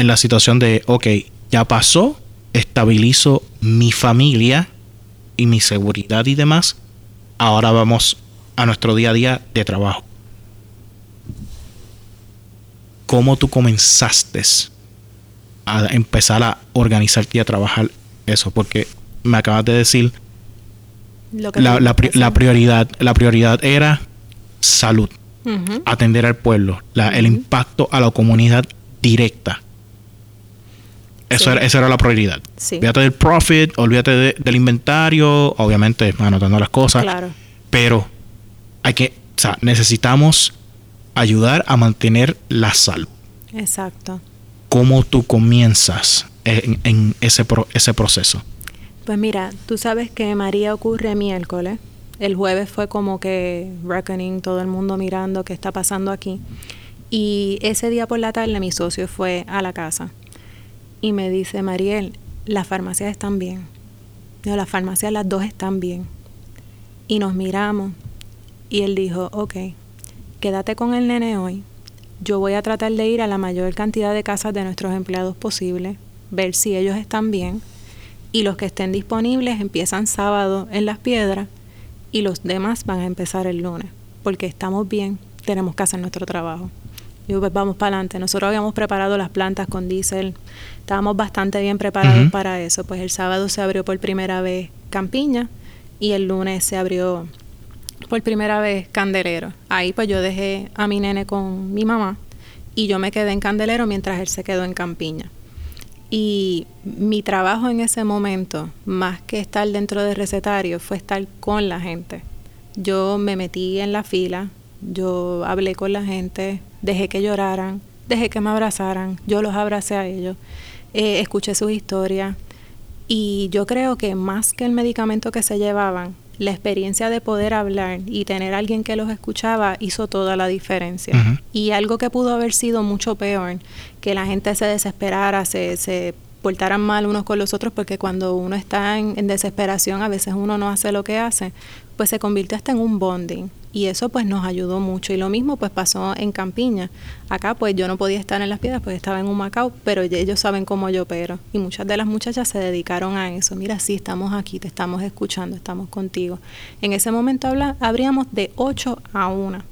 en la situación de, ok, ya pasó, estabilizo mi familia y mi seguridad y demás, ahora vamos a nuestro día a día de trabajo. ¿Cómo tú comenzaste a empezar a organizarte y a trabajar eso? Porque me acabas de decir,
Lo que
la, prioridad, la prioridad era salud, atender al pueblo, la- el impacto a la comunidad directa. Eso
Sí.
era, esa era la prioridad.
Sí.
Olvídate del profit, olvídate de- del inventario, obviamente anotando las cosas,
Claro.
pero hay que, o sea, necesitamos ayudar a mantener la salud.
Exacto.
¿Cómo tú comienzas en, en ese, pro- ese proceso?
Pues mira, tú sabes que María ocurre miércoles. El jueves fue como que reckoning, todo el mundo mirando qué está pasando aquí. Y ese día por la tarde mi socio fue a la casa y me dice, Mariel, las farmacias están bien. No, las farmacias las dos están bien. Y nos miramos y él dijo, ok, quédate con el nene hoy. Yo voy a tratar de ir a la mayor cantidad de casas de nuestros empleados posible, ver si ellos están bien. Y los que estén disponibles empiezan sábado en las piedras y los demás van a empezar el lunes, porque estamos bien, tenemos que hacer nuestro trabajo. Y pues vamos para adelante. Nosotros habíamos preparado las plantas con diésel, estábamos bastante bien preparados para eso. Pues el sábado se abrió por primera vez Campiña y el lunes se abrió por primera vez Candelero. Ahí pues yo dejé a mi nene con mi mamá y yo me quedé en Candelero mientras él se quedó en Campiña. Y mi trabajo en ese momento, más que estar dentro del recetario, fue estar con la gente. Yo me metí en la fila, yo hablé con la gente, dejé que lloraran, dejé que me abrazaran, yo los abracé a ellos, eh, escuché sus historias y yo creo que más que el medicamento que se llevaban, la experiencia de poder hablar y tener a alguien que los escuchaba hizo toda la diferencia. Y algo que pudo haber sido mucho peor, que la gente se desesperara, se, se portaran mal unos con los otros, porque cuando uno está en, desesperación, a veces uno no hace lo que hace, pues se convierte hasta en un bonding. Y eso pues nos ayudó mucho. Y lo mismo pues pasó en Campiña. Acá pues yo no podía estar en las piedras pues estaba en un Macao pero ellos saben cómo yo opero. Y muchas de las muchachas se dedicaron a eso. Mira sí estamos aquí te estamos escuchando estamos contigo. En ese momento habla, de 8 a 1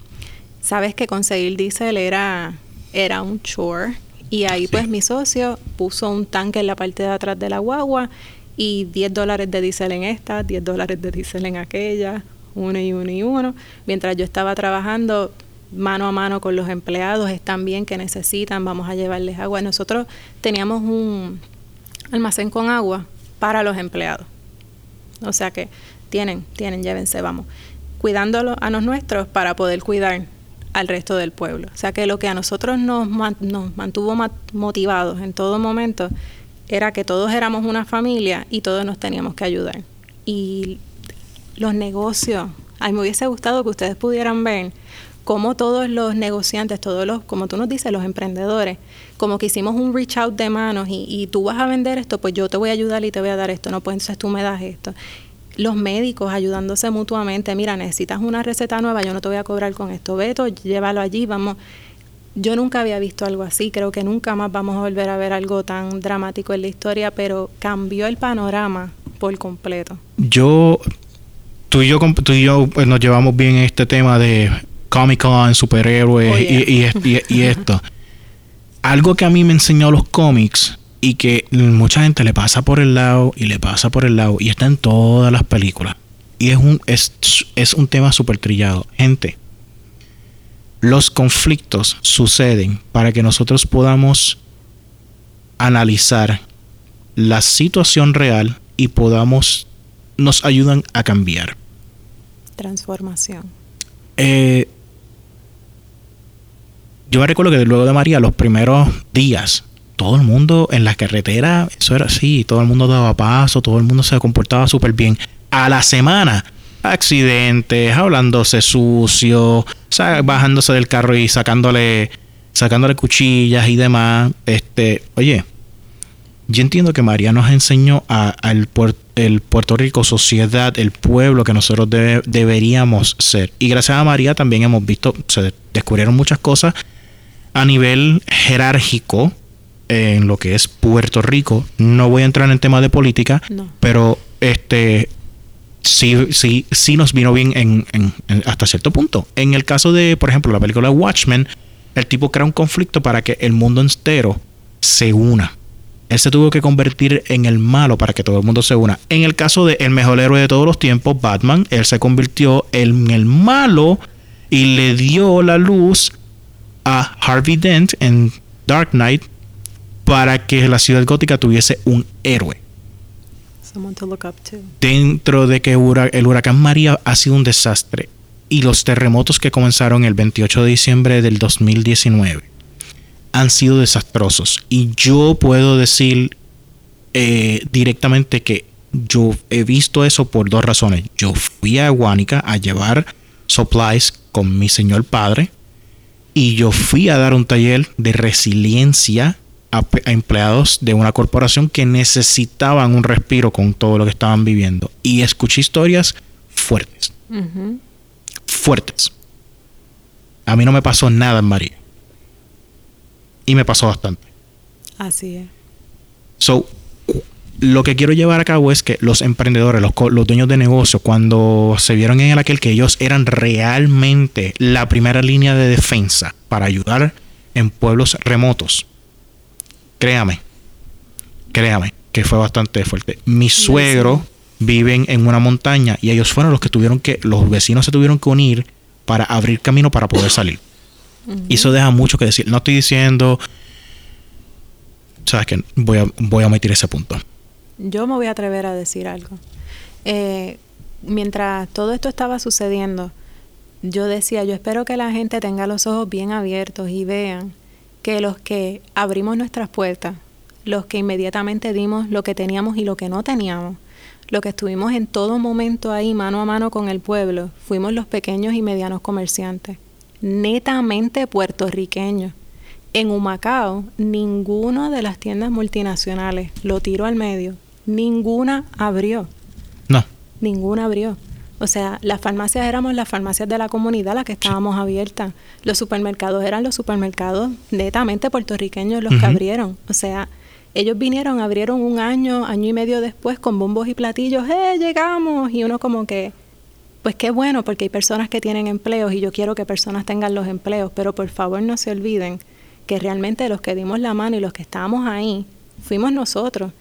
sabes que conseguir diésel era era un chore y ahí pues mi socio puso un tanque en la parte de atrás de la guagua y 10 dólares de diésel en esta 10 dólares de diésel en aquella uno y uno y uno. Mientras yo estaba trabajando mano a mano con los empleados, están bien que necesitan, vamos a llevarles agua. Nosotros teníamos un almacén con agua para los empleados. O sea que tienen, tienen, llévense, vamos. Cuidándolo a los nuestros para poder cuidar al resto del pueblo. O sea que lo que a nosotros nos, nos mantuvo motivados en todo momento era que todos éramos una familia y todos nos teníamos que ayudar. Y los negocios. A mí me hubiese gustado que ustedes pudieran ver cómo todos los negociantes, todos los, como tú nos dices, los emprendedores, como que hicimos un reach out de manos y, tú vas a vender esto, pues yo te voy a ayudar y te voy a dar esto, no, pues entonces tú me das esto. Los médicos ayudándose mutuamente, mira, necesitas una receta nueva, yo no te voy a cobrar con esto, Beto, llévalo allí, vamos. Yo nunca había visto algo así, creo que nunca más vamos a volver a ver algo tan dramático en la historia, pero cambió el panorama por completo.
Yo tú y yo, tú y yo pues, nos llevamos bien en este tema de Comic Con, superhéroes oh, y, esto. [laughs] Algo que a mí me enseñó los cómics y que mucha gente le pasa por el lado y le pasa por el lado y está en todas las películas. Y es un, es, es un tema súper trillado. Gente, los conflictos suceden para que nosotros podamos analizar la situación real y podamos nos ayudan a cambiar.
Transformación.
Eh, yo recuerdo que luego de María, los primeros días, todo el mundo en la carretera, eso era así, todo el mundo daba paso, todo el mundo se comportaba súper bien. A la semana, accidentes, hablándose sucio, bajándose del carro y sacándole, sacándole cuchillas y demás. Este, oye, yo entiendo que María nos enseñó al el Puerto Rico sociedad, el pueblo que nosotros deberíamos ser. Y gracias a María también hemos visto, se descubrieron muchas cosas a nivel jerárquico en lo que es Puerto Rico. No voy a entrar en el tema de política, pero este sí, sí, sí nos vino bien en, hasta cierto punto. En el caso de, por ejemplo, la película Watchmen, el tipo crea un conflicto para que el mundo entero se una. Él se tuvo que convertir en el malo para que todo el mundo se una. En el caso de el mejor héroe de todos los tiempos, Batman, él se convirtió en el malo y le dio la luz a Harvey Dent en Dark Knight para que la ciudad gótica tuviese un héroe. Dentro de que el huracán María ha sido un desastre y los terremotos que comenzaron el 28 de diciembre del 2019 han sido desastrosos. Y yo puedo decir eh, directamente que yo he visto eso por dos razones. Yo fui a Guánica a llevar supplies con mi señor padre y yo fui a dar un taller de resiliencia a, empleados de una corporación que necesitaban un respiro con todo lo que estaban viviendo. Y escuché historias fuertes. Fuertes. A mí no me pasó nada en María. Y me pasó bastante.
Así es.
So, lo que quiero llevar a cabo es que los emprendedores, los, los, dueños de negocio, cuando se vieron en aquel que ellos eran realmente la primera línea de defensa para ayudar en pueblos remotos, créame, créame que fue bastante fuerte. Mi suegro viven en una montaña y ellos fueron los que tuvieron que, los vecinos se tuvieron que unir para abrir camino para poder salir. Y eso deja mucho que decir. No estoy diciendo, sabes que voy a, voy a omitir ese punto.
Yo me voy a atrever a decir algo. Eh, mientras todo esto estaba sucediendo, yo decía, yo espero que la gente tenga los ojos bien abiertos y vean que los que abrimos nuestras puertas, los que inmediatamente dimos lo que teníamos y lo que no teníamos, los que estuvimos en todo momento ahí mano a mano con el pueblo, fuimos los pequeños y medianos comerciantes, netamente puertorriqueños. En Humacao, ninguna de las tiendas multinacionales, lo tiro al medio, ninguna abrió.
No.
Ninguna abrió. O sea, las farmacias éramos las farmacias de la comunidad las que estábamos abiertas. Los supermercados eran los supermercados netamente puertorriqueños los que abrieron. O sea, ellos vinieron, abrieron un año, año y medio después con bombos y platillos, ¡eh, llegamos! Y uno como que, pues qué bueno, porque hay personas que tienen empleos y yo quiero que personas tengan los empleos, pero por favor no se olviden que realmente los que dimos la mano y los que estábamos ahí fuimos nosotros.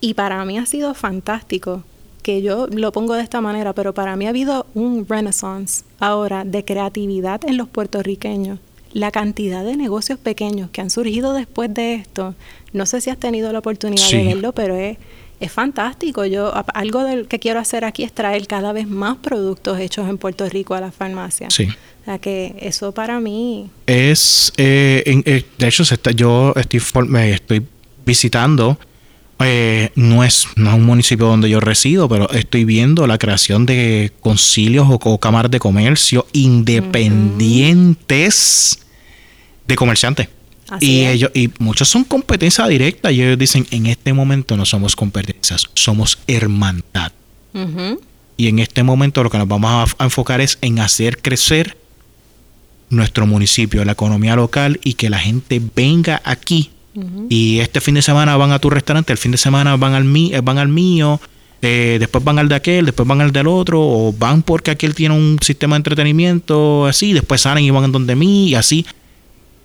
Y para mí ha sido fantástico que yo lo pongo de esta manera, pero para mí ha habido un renaissance ahora de creatividad en los puertorriqueños. La cantidad de negocios pequeños que han surgido después de esto, no sé si has tenido la oportunidad de verlo, pero es, es fantástico. Yo algo del que quiero hacer aquí es traer cada vez más productos hechos en Puerto Rico a la farmacia.
Sí.
O sea que eso para mí
es, eh, eh, de hecho, yo estoy, estoy visitando eh, no, es, no un municipio donde yo resido, pero estoy viendo la creación de concilios o, cámaras de comercio independientes de comerciantes. y ellos y muchos son competencia directa y ellos dicen en este momento no somos competencias somos hermandad. Y en este momento lo que nos vamos a, enfocar es en hacer crecer nuestro municipio la economía local y que la gente venga aquí y este fin de semana van a tu restaurante, el fin de semana van al, mí, eh, van al mío, eh, después van al de aquel, después van al del otro, o van porque aquel tiene un sistema de entretenimiento así, después salen y van donde mí y así.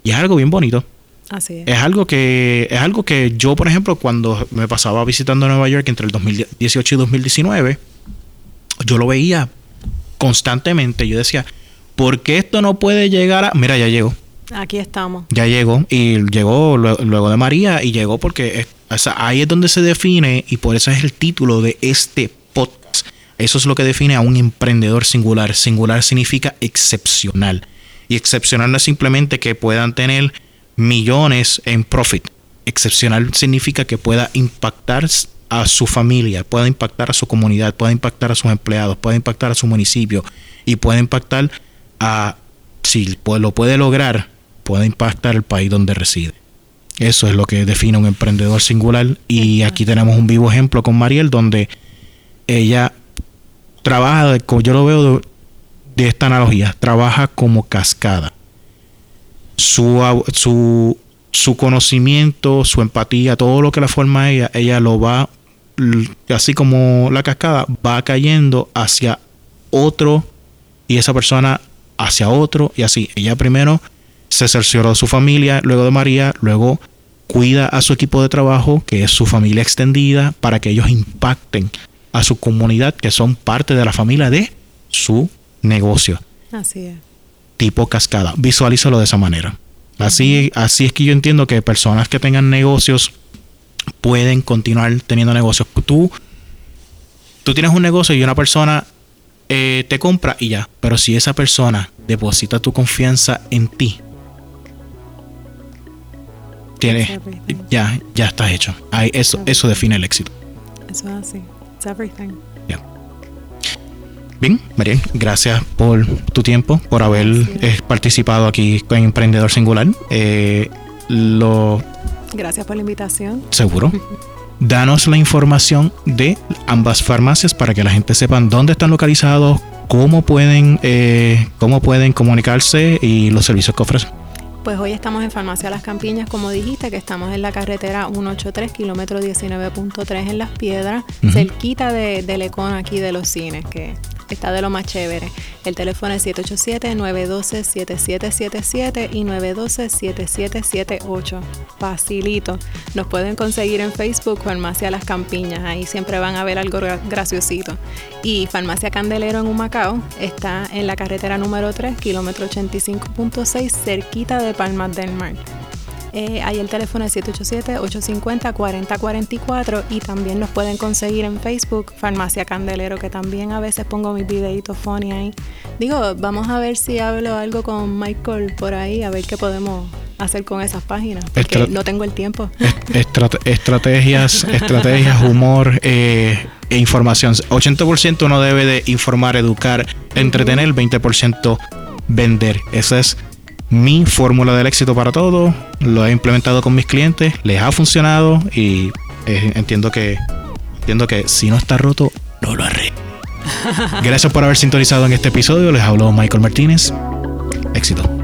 Y es algo bien bonito.
Así es.
es. algo que es algo que yo, por ejemplo, cuando me pasaba visitando Nueva York entre el 2018 y 2019, yo lo veía constantemente. Yo decía, ¿por qué esto no puede llegar a... Mira, ya llegó.
Aquí estamos.
Ya llegó y llegó luego, de María y llegó porque ahí es donde se define y por eso es el título de este podcast. Eso es lo que define a un emprendedor singular. Singular significa excepcional. Y excepcional no es simplemente que puedan tener millones en profit. Excepcional significa que pueda impactar a su familia, pueda impactar a su comunidad, pueda impactar a sus empleados, pueda impactar a su municipio y pueda impactar a, si lo puede lograr, pueda impactar el país donde reside. Eso es lo que define un emprendedor singular y aquí tenemos un vivo ejemplo con Mariel donde ella trabaja, yo lo veo de, esta analogía, trabaja como cascada. Su, su, su conocimiento, su empatía, todo lo que la forma ella, ella lo va, así como la cascada, va cayendo hacia otro y esa persona hacia otro y así. Ella primero se cercioró de su familia, luego de María, luego cuida a su equipo de trabajo, que es su familia extendida, para que ellos impacten a su comunidad, que son parte de la familia de su negocio.
Así es.
Tipo cascada. Visualízalo de esa manera. Así, así es que yo entiendo que personas que tengan negocios pueden continuar teniendo negocios. Tú, tú tienes un negocio y una persona eh, te compra y ya. Pero si esa persona deposita tu confianza en ti, tienes, ya, ya estás hecho. eso, eso define el éxito.
Eso es así. It's everything.
Bien, María, gracias por tu tiempo, por haber eh, participado aquí con Emprendedor Singular. Eh, lo
Gracias por la invitación.
Seguro. Danos la información de ambas farmacias para que la gente sepa dónde están localizados, cómo pueden, eh, cómo pueden comunicarse y los servicios que ofrecen.
Pues hoy estamos en Farmacia Las Campiñas, como dijiste, que estamos en la carretera 183, kilómetro 19.3 en Las Piedras, cerquita de, del Econ aquí de los cines, que está de lo más chévere. El teléfono es 787-912-7777 y 912-7778. Facilito. Nos pueden conseguir en Facebook Farmacia Las Campiñas. Ahí siempre van a ver algo graciosito. Y Farmacia Candelero en Humacao está en la carretera número 3, kilómetro 85.6, cerquita de Palmas del Mar. Eh, ahí el teléfono es 787-850-4044 y también nos pueden conseguir en Facebook Farmacia Candelero, que también a veces pongo mis videitos funny ahí. Digo, vamos a ver si hablo algo con Michael por ahí, a ver qué podemos hacer con esas páginas, porque no tengo el tiempo.
estrategias, [laughs] estrategias, humor eh, e información. 80% uno debe de informar, educar, entretener, 20% vender. Esa es mi fórmula del éxito para todo. Lo he implementado con mis clientes, les ha funcionado y eh, entiendo que entiendo que si no está roto, no lo arre. [laughs] Gracias por haber sintonizado en este episodio. Les habló Michael Martínez. Éxito.